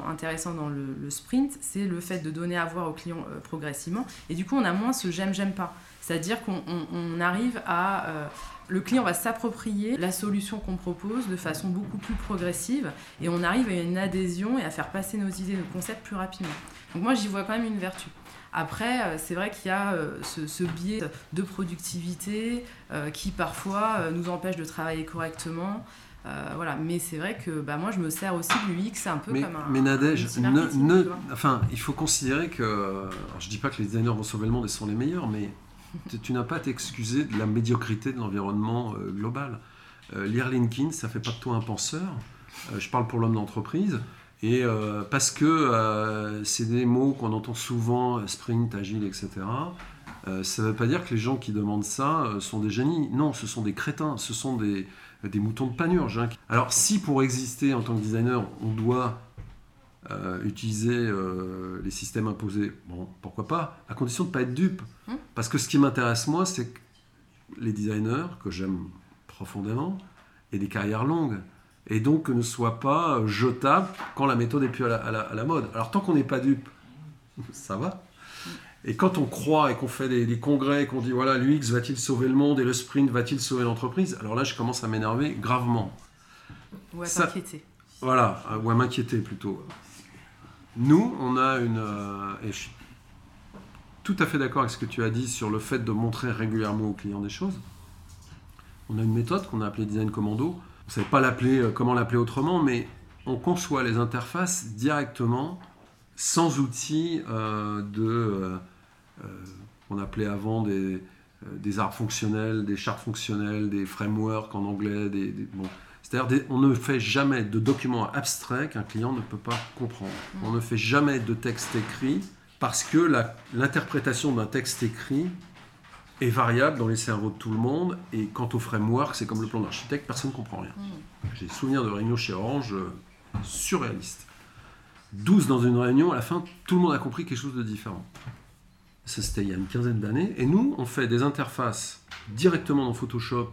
intéressant dans le, sprint, c'est le fait de donner à voir au client euh, progressivement. Et du coup, on a moins ce j'aime, j'aime pas. C'est-à-dire qu'on arrive à le client va s'approprier la solution qu'on propose de façon beaucoup plus progressive et on arrive à une adhésion et à faire passer nos idées, nos concepts plus rapidement. Donc moi j'y vois quand même une vertu. Après, euh, c'est vrai qu'il y a euh, ce, biais de productivité euh, qui parfois nous empêche de travailler correctement. voilà, mais c'est vrai que bah, moi je me sers aussi de l'UX un peu comme un. Mais Nadège, ne, enfin, il faut considérer que. Alors, je dis pas que les designers vont sauver le monde et sont les meilleurs, mais tu n'as pas à t'excuser de la médiocrité de l'environnement euh, global. Euh, lire Linkin, ça fait pas de toi un penseur. Euh, je parle pour l'homme d'entreprise. Et parce que c'est des mots qu'on entend souvent, sprint, agile, etc., ça ne veut pas dire que les gens qui demandent ça sont des génies. Non, ce sont des crétins, ce sont des, moutons de panurge. Hein. Alors si pour exister en tant que designer, on doit euh, utiliser euh, les systèmes imposés, bon, pourquoi pas, à condition de ne pas être dupe. Hum. Parce que ce qui m'intéresse, moi, c'est que les designers, que j'aime profondément, aient des carrières longues. Et donc ne soient pas jetables quand la méthode est plus à la, mode. Alors tant qu'on n'est pas dupe, ça va. Et quand on croit et qu'on fait des, congrès et qu'on dit voilà, l'UX va-t-il sauver le monde et le sprint va-t-il sauver l'entreprise? Alors là, je commence à m'énerver gravement. Ou à s'inquiéter. Voilà, ou à m'inquiéter plutôt. Nous, on a une. Euh, et je suis tout à fait d'accord avec ce que tu as dit sur le fait de montrer régulièrement aux clients des choses. On a une méthode qu'on a appelée Design Commando. On ne savait pas l'appeler, euh, comment l'appeler autrement, mais on conçoit les interfaces directement, sans outils euh, de. qu'on appelait avant des, des arbres fonctionnels, des chartes fonctionnelles, des frameworks en anglais, des, bon, c'est-à-dire on ne fait jamais de documents abstraits qu'un client ne peut pas comprendre. Mm. On ne fait jamais de texte écrit parce que l'interprétation d'un texte écrit est variable dans les cerveaux de tout le monde. Et quant au framework, c'est comme le plan d'architecte, personne ne comprend rien. Mm. J'ai souvenir de réunions chez Orange euh, surréalistes. 12 dans une réunion, à la fin, tout le monde a compris quelque chose de différent. Ça, c'était il y a une quinzaine d'années. Et nous, on fait des interfaces directement dans Photoshop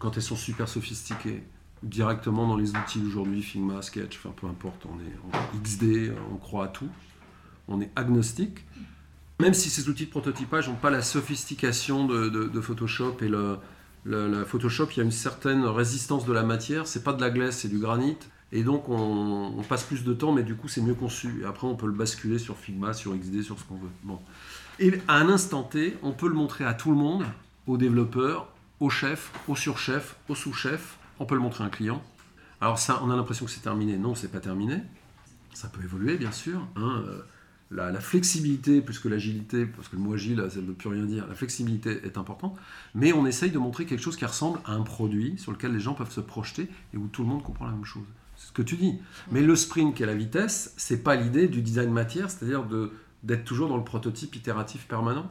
quand elles sont super sophistiquées, directement dans les outils d'aujourd'hui, Figma, Sketch, enfin peu importe, on est en XD, on croit à tout, on est agnostique. Même si ces outils de prototypage n'ont pas la sophistication de, Photoshop et le, Photoshop, il y a une certaine résistance de la matière, c'est pas de la glace, c'est du granit. Et donc on, passe plus de temps, mais du coup c'est mieux conçu. Et après on peut le basculer sur Figma, sur XD, sur ce qu'on veut. Bon. Et à un instant T, on peut le montrer à tout le monde, aux développeurs, au chef, au surchef, au sous-chef. On peut le montrer à un client. Alors ça, on a l'impression que c'est terminé. Non, c'est pas terminé. Ça peut évoluer, bien sûr. Hein. La, flexibilité, plus que l'agilité, parce que le mot agile, ça ne veut plus rien dire, la flexibilité est importante, mais on essaye de montrer quelque chose qui ressemble à un produit sur lequel les gens peuvent se projeter et où tout le monde comprend la même chose. C'est ce que tu dis. Mais le sprint qui est la vitesse, c'est pas l'idée du design matière, c'est-à-dire d'être toujours dans le prototype itératif permanent,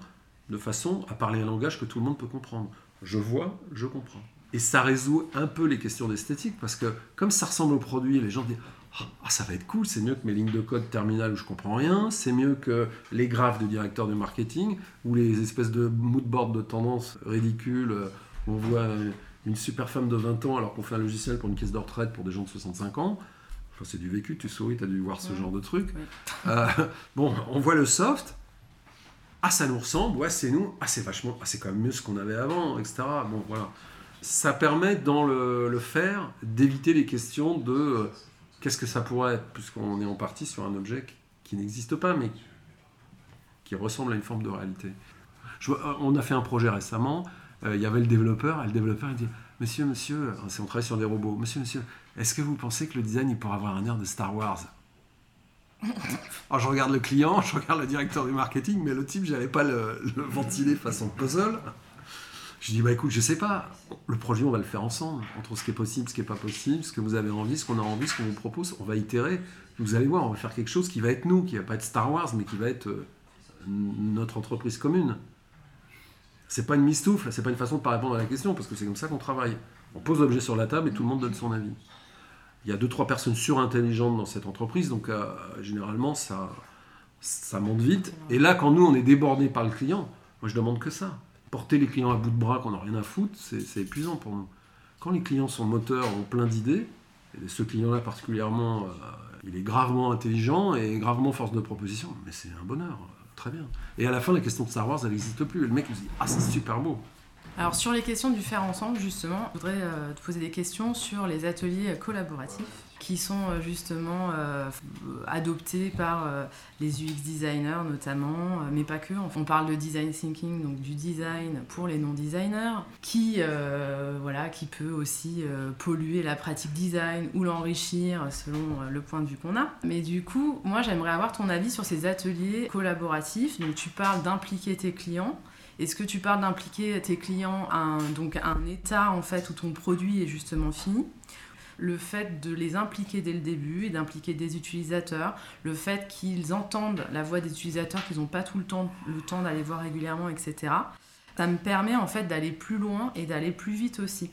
de façon à parler un langage que tout le monde peut comprendre je vois, je comprends. Et ça résout un peu les questions d'esthétique, parce que comme ça ressemble au produit, les gens disent ah, ah, ça va être cool, c'est mieux que mes lignes de code terminales où je comprends rien, c'est mieux que les graphes de directeur de marketing, ou les espèces de moodboards de tendance ridicules où on voit une super femme de 20 ans alors qu'on fait un logiciel pour une caisse de retraite pour des gens de 65 ans. Enfin, c'est du vécu, tu souris, tu as dû voir ce genre de truc. Euh, bon, on voit le soft, ah ça nous ressemble, ouais c'est nous, ah c'est vachement, ah, c'est quand même mieux ce qu'on avait avant, etc. Bon voilà. Ça permet dans le, faire d'éviter les questions de euh, qu'est-ce que ça pourrait être, puisqu'on est en partie sur un objet qui, n'existe pas, mais qui ressemble à une forme de réalité. Euh, on a fait un projet récemment, euh, il y avait le développeur, et le développeur il dit Monsieur, monsieur, on travaille sur des robots, monsieur, monsieur, est-ce que vous pensez que le design il pourrait avoir un air de Star Wars? Alors je regarde le client, je regarde le directeur du marketing, mais le type, j'allais pas le, le ventiler façon puzzle. Je dis, bah écoute, je sais pas, le projet, on va le faire ensemble, entre ce qui est possible, ce qui n'est pas possible, ce que vous avez envie, ce qu'on a envie, ce qu'on vous propose, on va itérer. Vous allez voir, on va faire quelque chose qui va être nous, qui va pas être Star Wars, mais qui va être euh, notre entreprise commune. C'est pas une mistoufle, c'est pas une façon de pas répondre à la question, parce que c'est comme ça qu'on travaille. On pose l'objet sur la table et tout le monde donne son avis. Il y a deux, trois personnes surintelligentes dans cette entreprise, donc euh, généralement ça, ça monte vite. Et là, quand nous, on est débordé par le client, moi je demande que ça. Porter les clients à bout de bras, qu'on n'a rien à foutre, c'est épuisant pour nous. Quand les clients sont moteurs, ont plein d'idées, et ce client-là particulièrement, euh, il est gravement intelligent et gravement force de proposition, mais c'est un bonheur, très bien. Et à la fin, la question de Star Wars, elle n'existe plus. Le mec nous dit Ah, c'est super beau. Alors sur les questions du faire ensemble, justement, je voudrais euh, te poser des questions sur les ateliers collaboratifs qui sont euh, justement euh, adoptés par les UX designers notamment, mais pas que. On parle de design thinking, donc du design pour les non-designers, qui, voilà, qui peut aussi polluer la pratique design ou l'enrichir selon le point de vue qu'on a. Mais du coup, moi j'aimerais avoir ton avis sur ces ateliers collaboratifs. Donc tu parles d'impliquer tes clients. Est-ce que tu parles d'impliquer tes clients à un, donc un état en fait où ton produit est justement fini? Le fait de les impliquer dès le début et d'impliquer des utilisateurs, le fait qu'ils entendent la voix des utilisateurs, qu'ils n'ont pas tout le temps, le temps d'aller voir régulièrement, etc. Ça me permet en fait d'aller plus loin et d'aller plus vite aussi.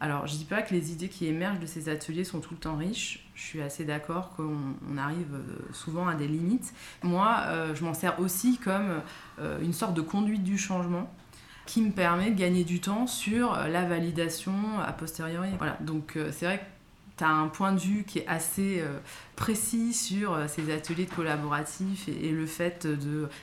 Alors, je dis pas que les idées qui émergent de ces ateliers sont tout le temps riches. Je suis assez d'accord qu'on arrive euh, souvent à des limites. Moi, euh, je m'en sers aussi comme euh, une sorte de conduite du changement qui me permet de gagner du temps sur la validation a posteriori. Voilà, donc c'est vrai que tu un point de vue qui est assez précis sur ces ateliers de collaboratifs et, le fait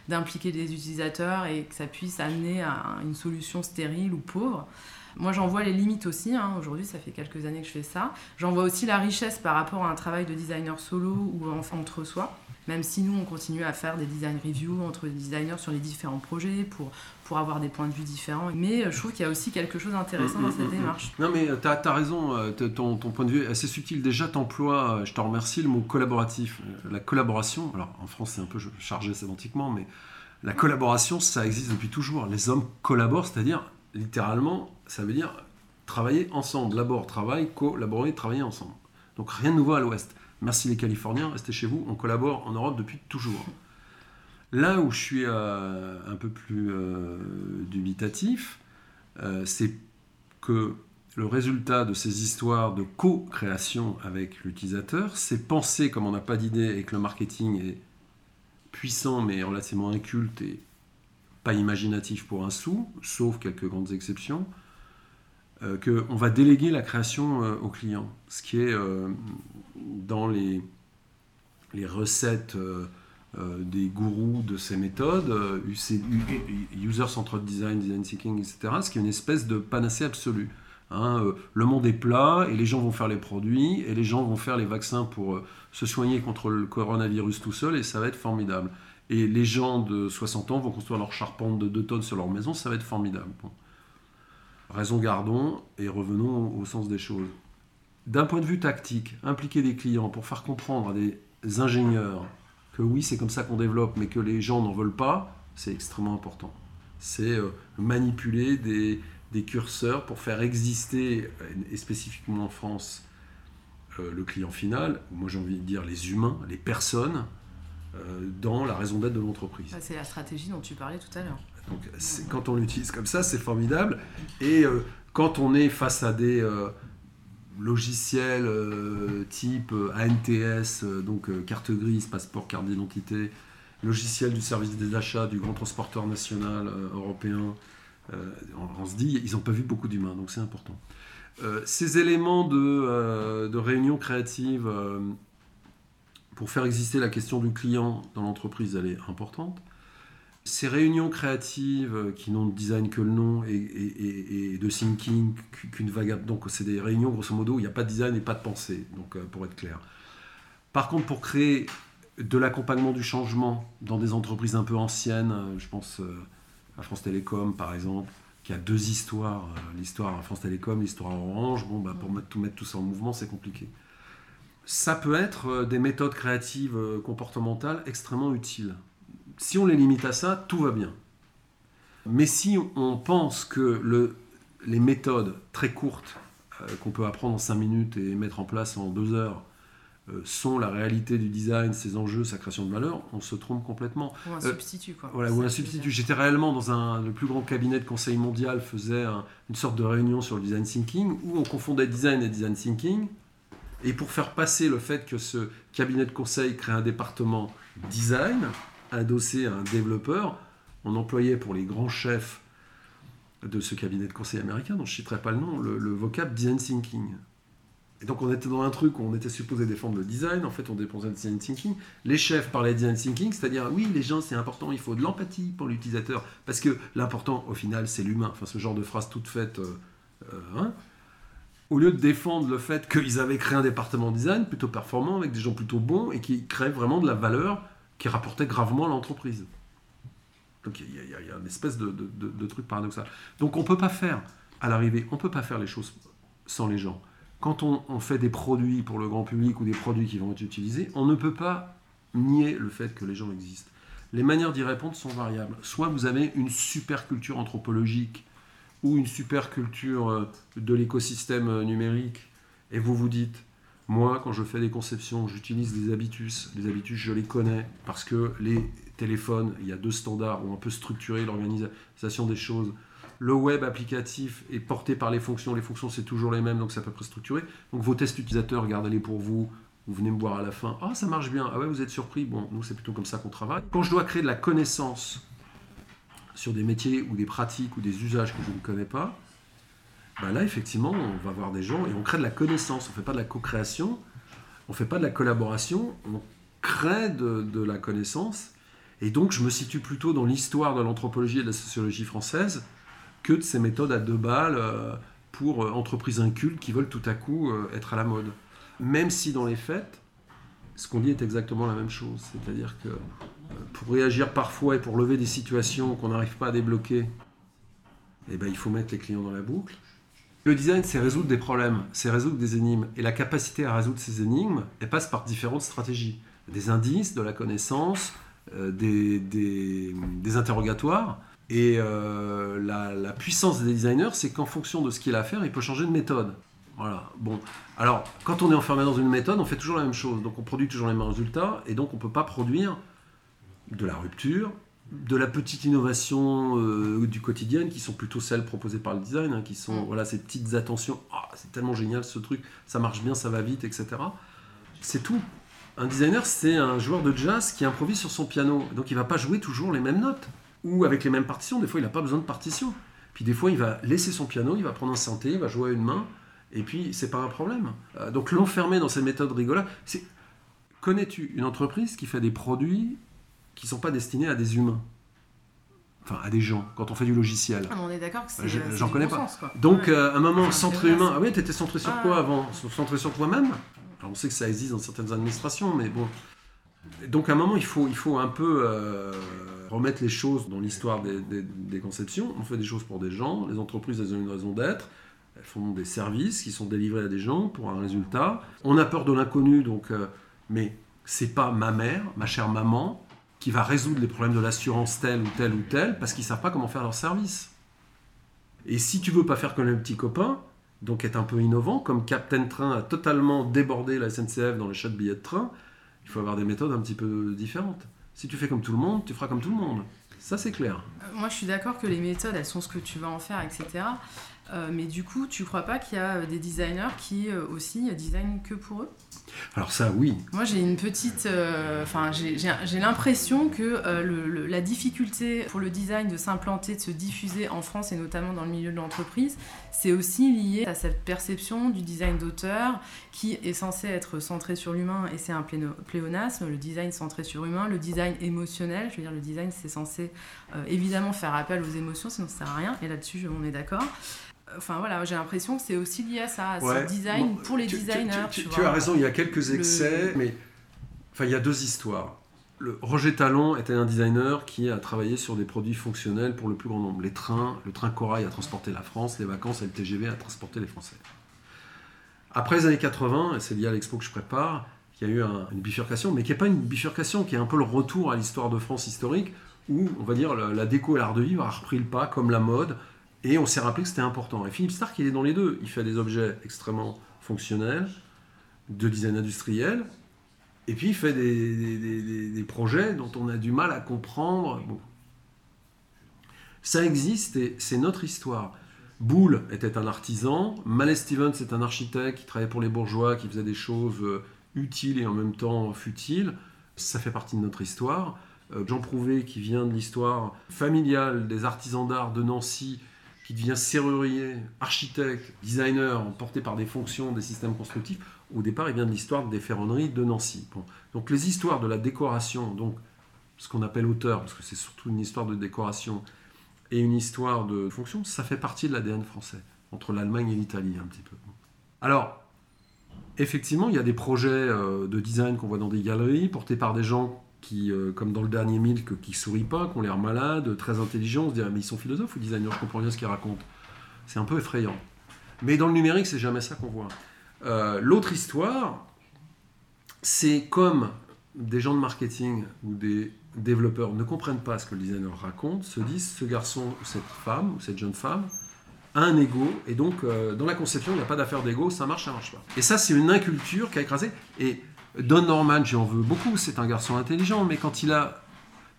d'impliquer des utilisateurs et que ça puisse amener à une solution stérile ou pauvre. Moi, j'en vois les limites aussi. Hein. Aujourd'hui, ça fait quelques années que je fais ça. J'en vois aussi la richesse par rapport à un travail de designer solo ou entre soi. Même si nous, on continue à faire des design reviews entre designers sur les différents projets pour, pour avoir des points de vue différents. Mais euh, je trouve qu'il y a aussi quelque chose d'intéressant dans cette mm, mm, mm, démarche. Non, mais tu as, as, raison. Euh, ton, ton, point de vue est assez subtil. Déjà, tu emploies, euh, je te remercie, le mot collaboratif. La collaboration, alors en France, c'est un peu chargé sémantiquement, mais la collaboration, ça existe depuis toujours. Les hommes collaborent, c'est-à-dire littéralement, ça veut dire travailler ensemble. Labor, travail, collaborer, travailler ensemble. Donc rien de nouveau à l'Ouest. Merci les Californiens, restez chez vous, on collabore en Europe depuis toujours. Là où je suis euh, un peu plus euh, dubitatif, euh, c'est que le résultat de ces histoires de co-création avec l'utilisateur, c'est penser comme on n'a pas d'idée et que le marketing est puissant mais relativement inculte et pas imaginatif pour un sou, sauf quelques grandes exceptions, qu'on va déléguer la création au client. Ce qui est dans les recettes des gourous de ces méthodes, User Centered Design, Design Thinking, etc., ce qui est une espèce de panacée absolue. Hein, le monde est plat et les gens vont faire les produits et les gens vont faire les vaccins pour se soigner contre le coronavirus tout seul et ça va être formidable. Et les gens de 60 ans vont construire leur charpente de 2 tonnes sur leur maison, ça va être formidable. Raison gardons et revenons au sens des choses. D'un point de vue tactique, impliquer des clients pour faire comprendre à des ingénieurs que oui, c'est comme ça qu'on développe, mais que les gens n'en veulent pas, c'est extrêmement important. C'est euh, manipuler des, des, curseurs pour faire exister, et spécifiquement en France, euh, le client final, moi j'ai envie de dire les humains, les personnes, euh, dans la raison d'être de l'entreprise. C'est la stratégie dont tu parlais tout à l'heure. Donc, quand on l'utilise comme ça, c'est formidable. Et quand on est face à des euh, logiciels type ANTS, donc carte grise, passeport, carte d'identité, logiciel du service des achats du grand transporteur national européen, on, se dit, ils n'ont pas vu beaucoup d'humains, donc c'est important. ces éléments de, de réunion créative pour faire exister la question du client dans l'entreprise, elle est importante. Ces réunions créatives euh, qui n'ont de design que le nom et, de thinking qu'une vague. Donc, c'est des réunions, grosso modo, où il n'y a pas de design et pas de pensée, donc, euh, pour être clair. Par contre, pour créer de l'accompagnement du changement dans des entreprises un peu anciennes, euh, je pense à France Télécom par exemple, qui a deux histoires, l'histoire France Télécom, l'histoire Orange, bon, bah, pour mettre tout, mettre tout ça en mouvement, c'est compliqué ça peut être des méthodes créatives comportementales extrêmement utiles. Si on les limite à ça, tout va bien. Mais si on pense que le les méthodes très courtes euh, qu'on peut apprendre en 5 minutes et mettre en place en 2 heures euh, sont la réalité du design, ses enjeux, sa création de valeur, on se trompe complètement. Ou un Euh, substitut, quoi. Voilà, ou un substitut. J'étais réellement dans un, le plus grand cabinet de conseil mondial, faisait un- une sorte de réunion sur le design thinking, où on confondait design et design thinking. Et pour faire passer le fait que ce cabinet de conseil crée un département design, adossé à un développeur, on employait pour les grands chefs de ce cabinet de conseil américain, dont je ne citerai pas le nom, le, le design thinking. Et donc on était dans un truc où on était supposé défendre le design, en fait on dépensait le design thinking. Les chefs parlaient de design thinking, c'est-à-dire oui les gens c'est important, il faut de l'empathie pour l'utilisateur, parce que l'important au final c'est l'humain, enfin ce genre de phrase toute faite. euh, euh, hein. Au lieu de défendre le fait qu'ils avaient créé un département design plutôt performant, avec des gens plutôt bons, et qui créaient vraiment de la valeur qui rapportait gravement à l'entreprise. Donc il y, a- une espèce de, truc paradoxal. Donc on ne peut pas faire, à l'arrivée, on ne peut pas faire les choses sans les gens. Quand on, on fait des produits pour le grand public ou des produits qui vont être utilisés, on ne peut pas nier le fait que les gens existent. Les manières d'y répondre sont variables. Soit vous avez une super culture anthropologique ou une super culture euh, de l'écosystème euh, numérique et vous vous dites, moi quand je fais des conceptions, j'utilise des habitus. Les habitus, je les connais parce que les téléphones, il y a deux standards ont un peu structuré l'organisation des choses. Le web applicatif est porté par les fonctions. Les fonctions, c'est toujours les mêmes, donc c'est à peu près structuré. Donc vos tests utilisateurs, gardez-les pour vous. Vous venez me voir à la fin. Ah, ça marche bien. Ah ouais, vous êtes surpris. Bon, nous, c'est plutôt comme ça qu'on travaille. Quand je dois créer de la connaissance sur des métiers ou des pratiques ou des usages que je ne connais pas, bah là, effectivement, on va voir des gens et on crée de la connaissance. On ne fait pas de la co-création, on ne fait pas de la collaboration, on crée de, la connaissance. Et donc, je me situe plutôt dans l'histoire de l'anthropologie et de la sociologie française que de ces méthodes à deux balles euh, pour euh, entreprises incultes qui veulent tout à coup euh, être à la mode. Même si dans les faits, ce qu'on dit est exactement la même chose. C'est-à-dire que pour réagir parfois et pour lever des situations qu'on n'arrive pas à débloquer, eh ben, il faut mettre les clients dans la boucle. Le design, c'est résoudre des problèmes, c'est résoudre des énigmes. Et la capacité à résoudre ces énigmes, elle passe par différentes stratégies. Des indices, de la connaissance, euh, des, interrogatoires. Et euh, la, la puissance des designers, c'est qu'en fonction de ce qu'il a à faire, il peut changer de méthode. Voilà. Bon. Alors, quand on est enfermé dans une méthode, on fait toujours la même chose. Donc, on produit toujours les mêmes résultats. Et donc, on ne peut pas produire de la rupture, de la petite innovation euh, du quotidien, qui sont plutôt celles proposées par le design, hein, qui sont Mm. voilà, ces petites attentions. Ah, c'est tellement génial ce truc, ça marche bien, ça va vite, etc. C'est tout. Un designer, c'est un joueur de jazz qui improvise sur son piano. Donc, il va pas jouer toujours les mêmes notes ou avec les mêmes partitions. Des fois, il n'a pas besoin de partition. Puis des fois, il va laisser son piano, il va prendre un synthé, il va jouer à une main, et puis c'est pas un problème. Euh, donc l'enfermer dans ces méthodes rigolotes, c'est connais-tu une entreprise qui fait des produits qui sont pas destinés à des humains, enfin à des gens, quand on fait du logiciel. Ah, on est d'accord que c'est. C'est j'en du connais bon pas. sens, quoi. Donc Ouais. euh, à un moment Ah, centré humain. Ah oui, t'étais centré sur Ah, quoi ouais. avant? Centré sur toi-même? Alors, on sait que ça existe dans certaines administrations, mais bon. Donc à un moment, il faut, il faut un peu euh, remettre les choses dans l'histoire des, des- des conceptions. On fait des choses pour des gens. Les entreprises, elles ont une raison d'être. Elles font des services qui sont délivrés à des gens pour un résultat. On a peur de l'inconnu, donc. euh, mais c'est pas ma mère, ma chère maman, qui va résoudre les problèmes de l'assurance telle ou telle ou telle parce qu'ils savent pas comment faire leur service. Et si tu veux pas faire comme un petit copain, donc être un peu innovant, comme Captain Train a totalement débordé la SNCF dans l'achat de billets de train, il faut avoir des méthodes un petit peu différentes. Si tu fais comme tout le monde, tu feras comme tout le monde. Ça, c'est clair. Euh, Moi, je suis d'accord que les méthodes, elles sont ce que tu vas en faire, etc. Euh, mais du coup, tu crois pas qu'il y a euh, des designers qui euh, aussi euh, designent que pour eux? Alors ça, oui. Moi, j'ai une petite. Enfin, j'ai- l'impression que le- le- la difficulté pour le design de s'implanter, de se diffuser en France et notamment dans le milieu de l'entreprise, c'est aussi lié à cette perception du design d'auteur qui est censé être centré sur l'humain et c'est un pléonasme. Le design centré sur l'humain, le design émotionnel. Je veux dire, le design, c'est censé évidemment faire appel aux émotions, sinon ça sert à rien. Et là-dessus, on est d'accord. Enfin voilà, j'ai l'impression que c'est aussi lié à ça, à Ouais. ce design Bon, pour les tu- designers. Tu, as raison, il y a quelques Le- excès, mais enfin, il y a deux histoires. Le, Roger Talon était un designer qui a travaillé sur des produits fonctionnels pour le plus grand nombre. Les trains, le train Corail a transporté la France, les vacances et le TGV a transporté les Français. Après les années 80, et c'est lié à l'expo que je prépare, il y a eu un- une bifurcation, mais qui n'est pas une bifurcation, qui est un peu le retour à l'histoire de France historique, où, on va dire, la, la déco et l'art de vivre a repris le pas comme la mode, Et on s'est rappelé que c'était important. Et Philippe Stark, il est dans les deux. Il fait des objets extrêmement fonctionnels, de design industriel, et puis il fait des, des- projets dont on a du mal à comprendre. Ça existe et c'est notre histoire. Boulle était un artisan, Mallet Stevens est un architecte qui travaillait pour les bourgeois, qui faisait des choses euh, utiles et en même temps futiles. Ça fait partie de notre histoire. Euh, Jean Prouvé, qui vient de l'histoire familiale des artisans d'art de Nancy, qui devient serrurier, architecte, designer, porté par des fonctions des systèmes constructifs. Au départ, il vient de l'histoire des ferronneries de Nancy. Donc les histoires de la décoration, donc ce qu'on appelle auteur, parce que c'est surtout une histoire de décoration, et une histoire de fonction, ça fait partie de l'ADN français, entre l'Allemagne et l'Italie un petit peu. Alors, effectivement, il y a des projets euh, de design qu'on voit dans des galeries, portés par des gens qui, euh, comme dans le dernier Milk, qui sourient pas, qui ont l'air malades, très intelligents, on se dirait, mais ils sont philosophes ou designers, je comprends bien ce qu'ils racontent. C'est un peu effrayant. Mais dans le numérique, c'est jamais ça qu'on voit. Euh, L'autre histoire, c'est comme des gens de marketing ou des développeurs ne comprennent pas ce que le designer raconte, se disent ce garçon ou cette femme ou cette jeune femme a un ego et donc euh, dans la conception il n'y a pas d'affaire d'ego, ça marche, ça marche pas. Et ça c'est une inculture qui a écrasé. Et Don Norman, j'en veux beaucoup, c'est un garçon intelligent, mais quand il a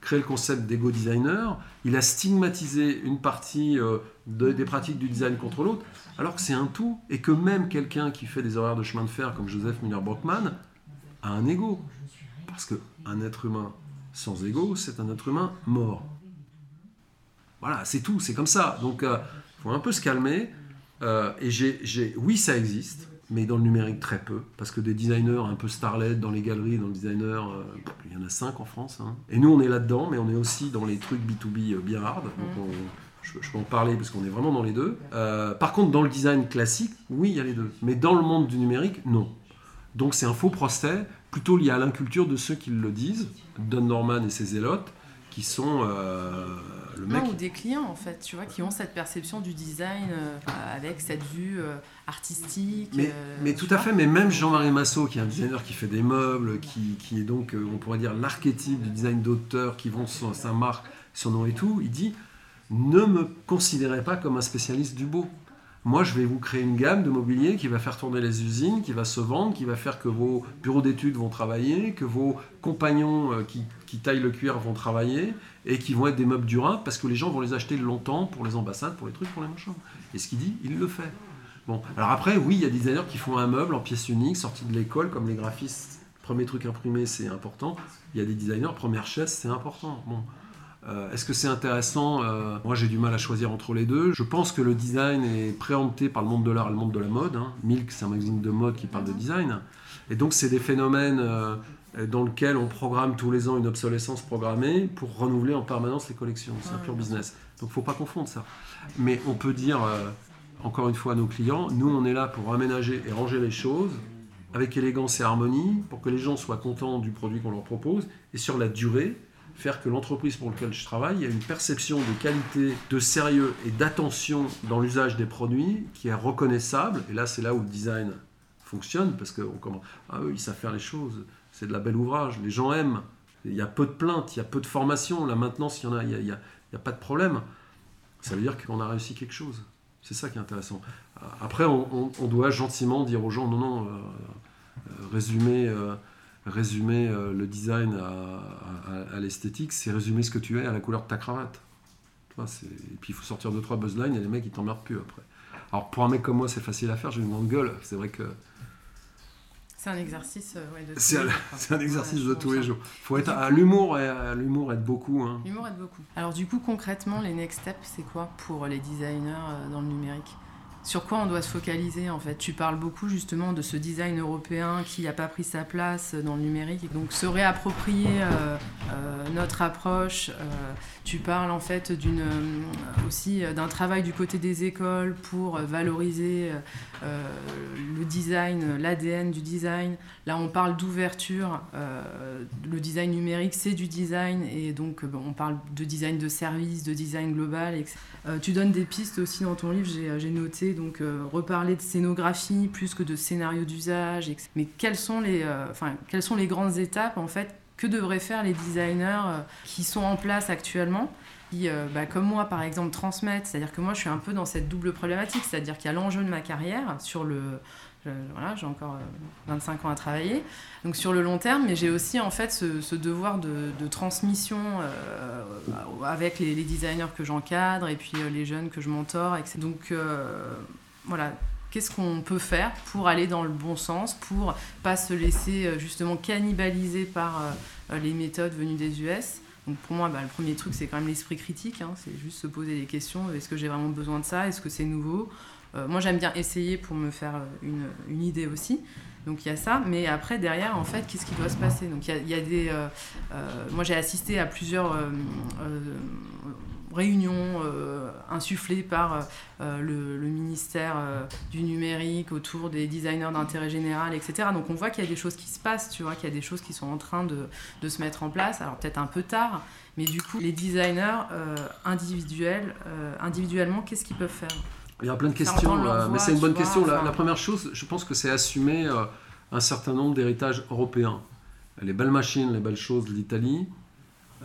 créé le concept d'ego designer, il a stigmatisé une partie euh, de- des pratiques du design contre l'autre, alors que c'est un tout, et que même quelqu'un qui fait des horaires de chemin de fer comme Joseph Müller-Brockman a un ego. Parce qu'un être humain sans ego, c'est un être humain mort. Voilà, c'est tout, c'est comme ça. Donc, il faut un peu se calmer. Euh, et j'ai- oui, ça existe, mais dans le numérique très peu, parce que des designers un peu starlet dans les galeries, dans le designer, euh, il y en a cinq en France. hein. Et nous, on est là-dedans, mais on est aussi dans les trucs B2B euh, bien hard. Donc on- je, je peux en parler parce qu'on est vraiment dans les deux. Euh, par contre, dans le design classique, oui, il y a les deux. Mais dans le monde du numérique, non. Donc c'est un faux procès, plutôt lié à l'inculture de ceux qui le disent, Don Norman et ses zélotes, qui sont euh, le mec. Non, ou des clients en fait, tu vois, qui ont cette perception du design euh, avec cette vue euh, artistique. Mais, euh, mais tout à fait, mais même Jean-Marie Massot, qui est un designer qui fait des meubles, qui, qui est donc, on pourrait dire, l'archétype du design d'auteur, qui vend son- sa marque, son nom et tout, il dit Ne me considérez pas comme un spécialiste du beau. Moi, je vais vous créer une gamme de mobilier qui va faire tourner les usines, qui va se vendre, qui va faire que vos bureaux d'études vont travailler, que vos compagnons qui, qui taillent le cuir vont travailler, et qui vont être des meubles durables parce que les gens vont les acheter longtemps pour les ambassades, pour les trucs, pour les machins. Et ce qu'il dit, il le fait. Bon, alors après, oui, il y a des designers qui font un meuble en pièce unique, sorti de l'école, comme les graphistes. Premier truc imprimé, c'est important. Il y a des designers, première chaise, c'est important. Bon. Euh, Est-ce que c'est intéressant Euh, Moi, j'ai du mal à choisir entre les deux. Je pense que le design est préempté par le monde de l'art et le monde de la mode. hein. Milk, c'est un magazine de mode qui parle de design. Et donc, c'est des phénomènes euh, dans lesquels on programme tous les ans une obsolescence programmée pour renouveler en permanence les collections. C'est un pur business. Donc, faut pas confondre ça. Mais on peut dire, euh, encore une fois, à nos clients, nous, on est là pour aménager et ranger les choses avec élégance et harmonie pour que les gens soient contents du produit qu'on leur propose et sur la durée, faire que l'entreprise pour laquelle je travaille ait une perception de qualité, de sérieux et d'attention dans l'usage des produits qui est reconnaissable. Et là, c'est là où le design fonctionne parce qu'on commence. Ah, eux, ils savent faire les choses. C'est de la belle ouvrage. Les gens aiment. Il y a peu de plaintes, il y a peu de formation. La maintenance, il y en a, pas de problème. Ça veut dire qu'on a réussi quelque chose. C'est ça qui est intéressant. Après, on, doit gentiment dire aux gens non, non, euh, euh, résumer, euh, résumer le design à, l'esthétique, c'est résumer ce que tu es à la couleur de ta cravate. Et puis il faut sortir deux trois buzzlines et les mecs ils t'emmerdent plus après. Alors pour un mec comme moi, c'est facile à faire, j'ai une grande gueule. C'est vrai que C'est un exercice euh, ouais, de tous c'est les un, c'est un exercice Ouais, de tous les jours. Faut être à l'humour et à l'humour aide beaucoup. hein. L'humour aide beaucoup. Alors du coup, concrètement, les next steps, c'est quoi pour les designers euh, dans le numérique? Sur quoi on doit se focaliser en fait? Tu parles beaucoup justement de ce design européen qui n'a pas pris sa place dans le numérique, donc se réapproprier euh, euh, notre approche. euh, tu parles en fait aussi d'un travail du côté des écoles pour valoriser le design, l'ADN du design. Là, on parle d'ouverture. euh, le design numérique, c'est du design. Et donc, euh, on parle de design de service, de design global. etc. Euh, tu donnes des pistes aussi dans ton livre, j'ai j'ai noté. Donc, euh, reparler de scénographie plus que de scénario d'usage. Mais quelles sont, les, euh, quelles sont les grandes étapes, en fait, que devraient faire les designers euh, qui sont en place actuellement qui, euh, bah, comme moi par exemple, transmettent? C'est-à-dire que moi je suis un peu dans cette double problématique, c'est-à-dire qu'il y a l'enjeu de ma carrière sur le. Voilà, j'ai encore euh, 25 ans à travailler, donc sur le long terme, mais j'ai aussi en fait ce, devoir de, transmission euh, avec les, designers que j'encadre et puis euh, les jeunes que je mentor. etc. Donc euh, voilà, qu'est-ce qu'on peut faire pour aller dans le bon sens, pour pas se laisser euh, justement cannibaliser par euh, euh, les méthodes venues des US. Donc pour moi, bah, le premier truc, c'est quand même l'esprit critique. hein. c'est juste se poser des questions. Est-ce que j'ai vraiment besoin de ça? Est-ce que c'est nouveau? Euh, Moi, j'aime bien essayer pour me faire euh, une, idée aussi. Donc il y a ça. Mais après, derrière, en fait, qu'est-ce qui doit se passer? Donc il y a, des... euh, euh, moi, j'ai assisté à plusieurs euh, euh, réunions euh, insufflées par euh, le, ministère euh, du numérique autour des designers d'intérêt général, etc. Donc on voit qu'il y a des choses qui se passent, tu vois, qu'il y a des choses qui sont en train de, de se mettre en place. Alors peut-être un peu tard, mais du coup, les designers euh, individuels, euh, individuellement, qu'est-ce qu'ils peuvent faire? Il y a plein de questions, mais c'est une bonne vois, question. La, enfin. la première chose, je pense que c'est assumer euh, un certain nombre d'héritages européens. Les belles machines, les belles choses de l'Italie,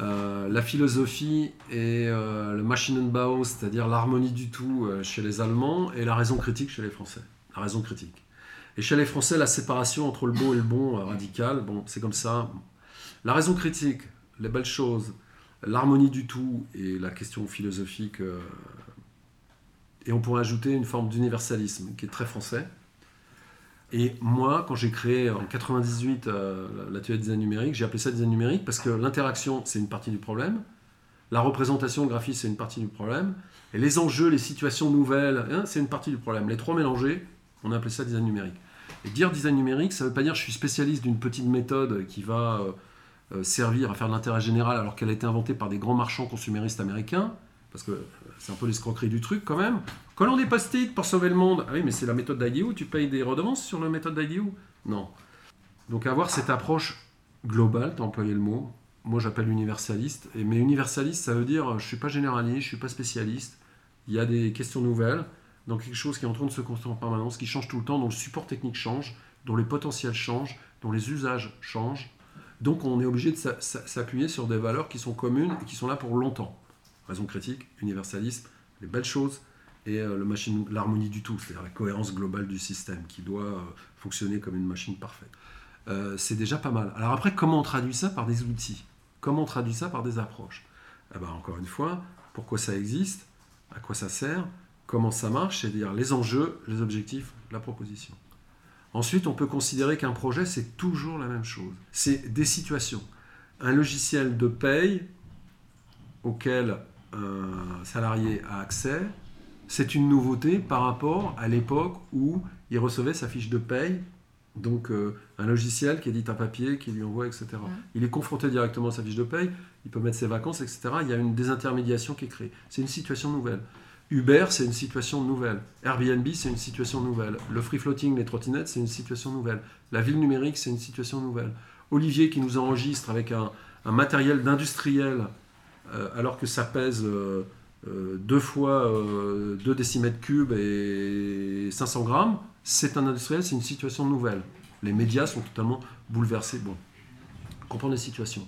euh, la philosophie et euh, le Maschinenbau, c'est-à-dire l'harmonie du tout euh, chez les Allemands, et la raison critique chez les Français. La raison critique. Et chez les Français, la séparation entre le beau et le bon radical, bon, c'est comme ça. La raison critique, les belles choses, l'harmonie du tout et la question philosophique et on pourrait ajouter une forme d'universalisme qui est très français. Et moi, quand j'ai créé en 98 euh, l'atelier de design numérique, j'ai appelé ça design numérique parce que l'interaction, c'est une partie du problème, la représentation, le graphisme, c'est une partie du problème, et les enjeux, les situations nouvelles, hein, c'est une partie du problème. Les trois mélangés, on a appelé ça design numérique. Et dire design numérique, ça ne veut pas dire que je suis spécialiste d'une petite méthode qui va euh, euh, servir à faire de l'intérêt général alors qu'elle a été inventée par des grands marchands consuméristes américains, parce que euh, c'est un peu l'escroquerie du truc quand même. Collons des post-it pour sauver le monde. Ah oui, mais c'est la méthode d'IDEO, tu payes des redevances sur la méthode d'IDEO Non. Donc avoir cette approche globale, tu as employé le mot, moi j'appelle universaliste, mais universaliste ça veut dire euh, je suis pas généraliste, je suis pas spécialiste, il y a des questions nouvelles, dans quelque chose qui est en train de se construire en permanence, qui change tout le temps, dont le support technique change, dont les potentiels changent, dont les usages changent. Donc on est obligé de s'a- s'a- s'appuyer sur des valeurs qui sont communes et qui sont là pour longtemps. Raison critique, universalisme, les belles choses et euh, l'harmonie du tout, c'est-à-dire la cohérence globale du système qui doit euh, fonctionner comme une machine parfaite. Euh, c'est déjà pas mal. Alors après, comment on traduit ça par des outils? Comment on traduit ça par des approches? Eh ben, Encore une fois, pourquoi ça existe? À quoi ça sert? Comment ça marche? C'est-à-dire les enjeux, les objectifs, la proposition. Ensuite, on peut considérer qu'un projet, c'est toujours la même chose. C'est des situations. Un logiciel de paye auquel salarié a accès, c'est une nouveauté par rapport à l'époque où il recevait sa fiche de paye, donc euh, un logiciel qui édite un papier, qui lui envoie, etc. Il est confronté directement à sa fiche de paye, il peut mettre ses vacances, etc. Il y a une désintermédiation qui est créée. C'est une situation nouvelle. Uber, c'est une situation nouvelle. Airbnb, c'est une situation nouvelle. Le free floating, les trottinettes, c'est une situation nouvelle. La ville numérique, c'est une situation nouvelle. Olivier qui nous enregistre avec un, un matériel d'industriel, euh, alors que ça pèse euh, euh, deux fois euh, 2 décimètres cubes et 500 grammes, c'est un industriel, c'est une situation nouvelle. Les médias sont totalement bouleversés. Bon, comprendre les situations.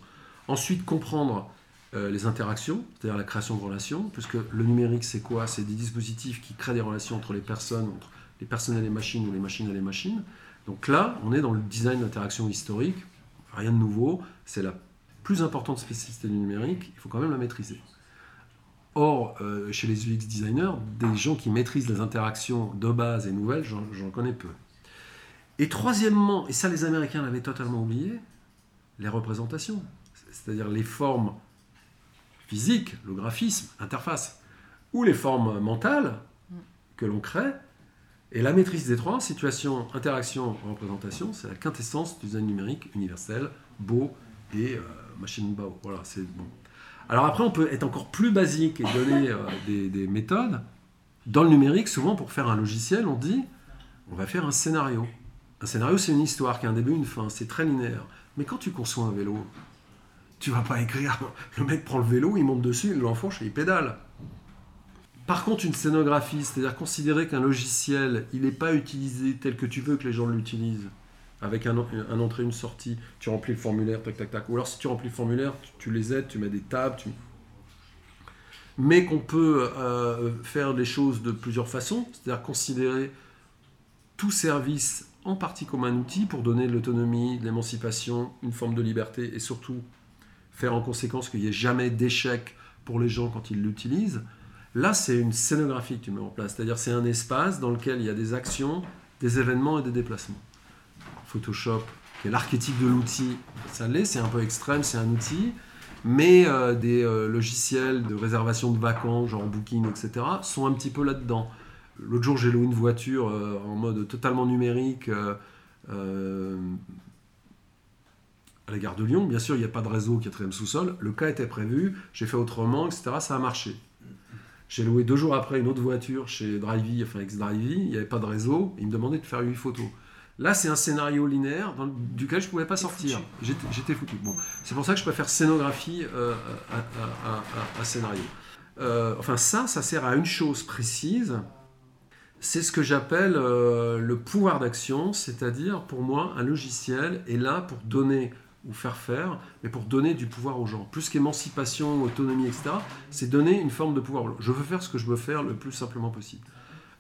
Ensuite, comprendre euh, les interactions, c'est-à-dire la création de relations, puisque le numérique, c'est quoi? C'est des dispositifs qui créent des relations entre les personnes, entre les personnes et les machines ou les machines et les machines. Donc là, on est dans le design d'interaction historique, rien de nouveau, c'est la plus importante spécificité du numérique, il faut quand même la maîtriser. Or, euh, chez les UX designers, des gens qui maîtrisent les interactions de base et nouvelles, j'en connais peu. Et troisièmement, et ça les Américains l'avaient totalement oublié, les représentations, c'est-à-dire les formes physiques, le graphisme, interface, ou les formes mentales que l'on crée. Et la maîtrise des trois, situation, interaction, représentation, c'est la quintessence du design numérique universel, beau et euh, machine. Voilà, c'est bon. Alors après, on peut être encore plus basique et donner euh, des, des méthodes. Dans le numérique, souvent pour faire un logiciel, on dit on va faire un scénario. Un scénario, c'est une histoire qui a un début, une fin, c'est très linéaire. Mais quand tu conçois un vélo, tu vas pas écrire le mec prend le vélo, il monte dessus, il l'enfourche et il pédale. Par contre, une scénographie, c'est-à-dire considérer qu'un logiciel, il n'est pas utilisé tel que tu veux que les gens l'utilisent, avec un, entrée, une sortie, tu remplis le formulaire, tac, tac, tac. Ou alors si tu remplis le formulaire, tu, tu les aides, tu mets des tables. tu- mais qu'on peut euh, faire les choses de plusieurs façons, c'est-à-dire considérer tout service en partie comme un outil pour donner de l'autonomie, de l'émancipation, une forme de liberté et surtout faire en conséquence qu'il n'y ait jamais d'échec pour les gens quand ils l'utilisent. Là, c'est une scénographie que tu mets en place, c'est-à-dire c'est un espace dans lequel il y a des actions, des événements et des déplacements. Photoshop, qui est l'archétype de l'outil, ça l'est, c'est un peu extrême, c'est un outil, mais euh, des euh, logiciels de réservation de vacances, genre Booking, etc., sont un petit peu là-dedans. L'autre jour, j'ai loué une voiture euh, en mode totalement numérique à la gare de Lyon. Bien sûr, il n'y a pas de réseau au quatrième sous-sol. Le cas était prévu, j'ai fait autrement, etc. Ça a marché. J'ai loué deux jours après une autre voiture chez Drivey, enfin ex-Drivey, il n'y avait pas de réseau, il me demandait de faire huit photos. Là, c'est un scénario linéaire dans, duquel je ne pouvais pas sortir. J'étais foutu. Bon, c'est pour ça que je préfère scénographie euh, à, scénario. Euh, enfin, ça, ça sert à une chose précise. C'est ce que j'appelle euh, le pouvoir d'action, c'est-à-dire pour moi, un logiciel est là pour donner ou faire faire, mais pour donner du pouvoir aux gens. Plus qu'émancipation, autonomie, etc., c'est donner une forme de pouvoir. Je veux faire ce que je veux faire le plus simplement possible.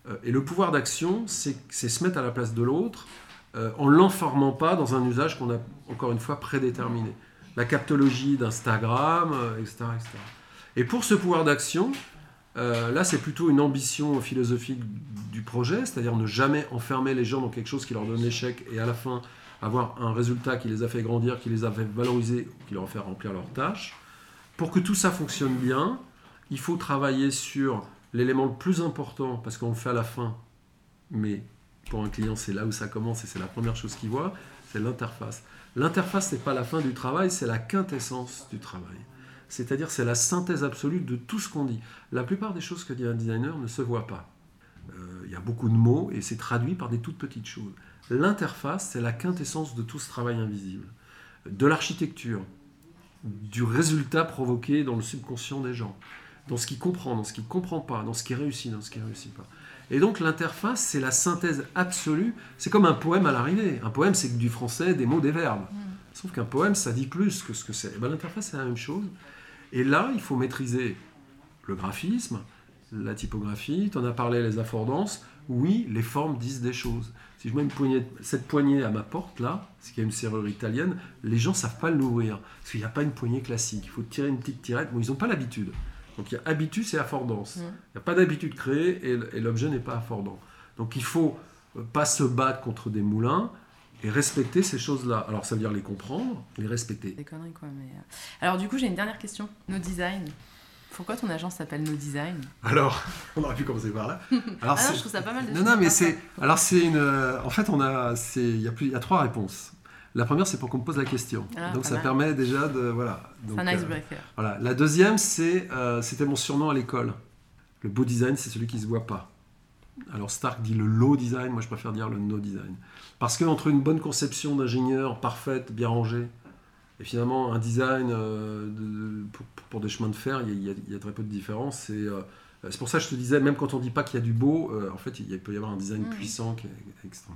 Euh, et le pouvoir d'action, c'est se mettre à la place de l'autre euh, en l'enformant pas dans un usage qu'on a, encore une fois, prédéterminé. La captologie d'Instagram, etc., euh, etc. Et pour ce pouvoir d'action, là, c'est plutôt une ambition philosophique du projet, c'est-à-dire ne jamais enfermer les gens dans quelque chose qui leur donne l'échec et à la fin avoir un résultat qui les a fait grandir, qui les a fait valoriser, qui leur a fait remplir leurs tâches. Pour que tout ça fonctionne bien, il faut travailler sur l'élément le plus important, parce qu'on le fait à la fin, mais pour un client, c'est là où ça commence et c'est la première chose qu'il voit, c'est l'interface. L'interface, n'est pas la fin du travail, c'est la quintessence du travail. C'est-à-dire, c'est la synthèse absolue de tout ce qu'on dit. La plupart des choses que dit un designer ne se voient pas. Euh, il y a beaucoup de mots et c'est traduit par des toutes petites choses. L'interface, c'est la quintessence de tout ce travail invisible, de l'architecture, du résultat provoqué dans le subconscient des gens, dans ce qui comprend, dans ce qui ne comprend pas, dans ce qui réussit, dans ce qui ne réussit pas. Et donc l'interface, c'est la synthèse absolue. C'est comme un poème à l'arrivée. Un poème, c'est du français, des mots, des verbes. Mm. Sauf qu'un poème, ça dit plus que ce que c'est. Eh ben, l'interface, c'est la même chose. Et là, il faut maîtriser le graphisme, la typographie, tu en as parlé, les affordances. Oui, les formes disent des choses. Si je mets cette poignée à ma porte là, c'est qu'il y a une serrure italienne, les gens ne savent pas l'ouvrir. Parce qu'il n'y a pas une poignée classique. Il faut tirer une petite tirette. Bon, ils n'ont pas l'habitude. Donc il y a habitus et affordance. Il n'y a pas d'habitude créée et, l'objet n'est pas affordant. Donc il faut euh, pas se battre contre des moulins et respecter ces choses-là. Alors ça veut dire les comprendre, les respecter. Des conneries quoi. Mais... Euh. Alors du coup j'ai une dernière question. Nos designs. Pourquoi ton agence s'appelle No Design? Alors, on aurait pu commencer par là. Alors, ah non, je trouve ça pas mal de Non, non, mais c'est. Alors, c'est une. En fait, on a. Il y, a plus... il y a trois réponses. La première, c'est pour qu'on me pose la question. Ah, Donc, ça permet déjà de. Voilà. Un icebreaker. Euh, voilà. La deuxième, c'est. Euh, c'était mon surnom à l'école. Le beau design, c'est celui qui ne se voit pas. Alors, Stark dit le low design. Moi, je préfère dire le no design. Parce qu'entre une bonne conception d'ingénieur parfaite, bien rangée, et finalement, un design euh, pour, des chemins de fer, il y, a, très peu de différence. Euh, c'est pour ça que je te disais, même quand on ne dit pas qu'il y a du beau, euh, en fait, il, peut y avoir un design mm. puissant qui est, extrême.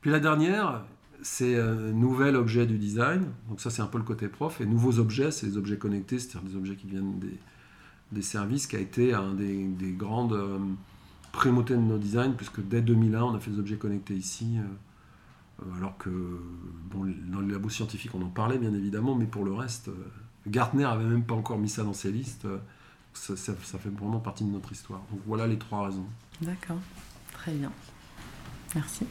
Puis la dernière, c'est un nouvel objet du design. Donc ça, c'est un peu le côté prof. Et nouveaux objets, c'est les objets connectés, c'est-à-dire des objets qui viennent des, services, qui a été un des, grandes primautés de nos designs, puisque dès 2001, on a fait des objets connectés ici. Euh, alors que dans le labo scientifique, on en parlait bien évidemment, mais pour le reste, euh, Gartner avait même pas encore mis ça dans ses listes. Euh, ça, fait vraiment partie de notre histoire. Donc voilà les trois raisons. D'accord, très bien. Merci.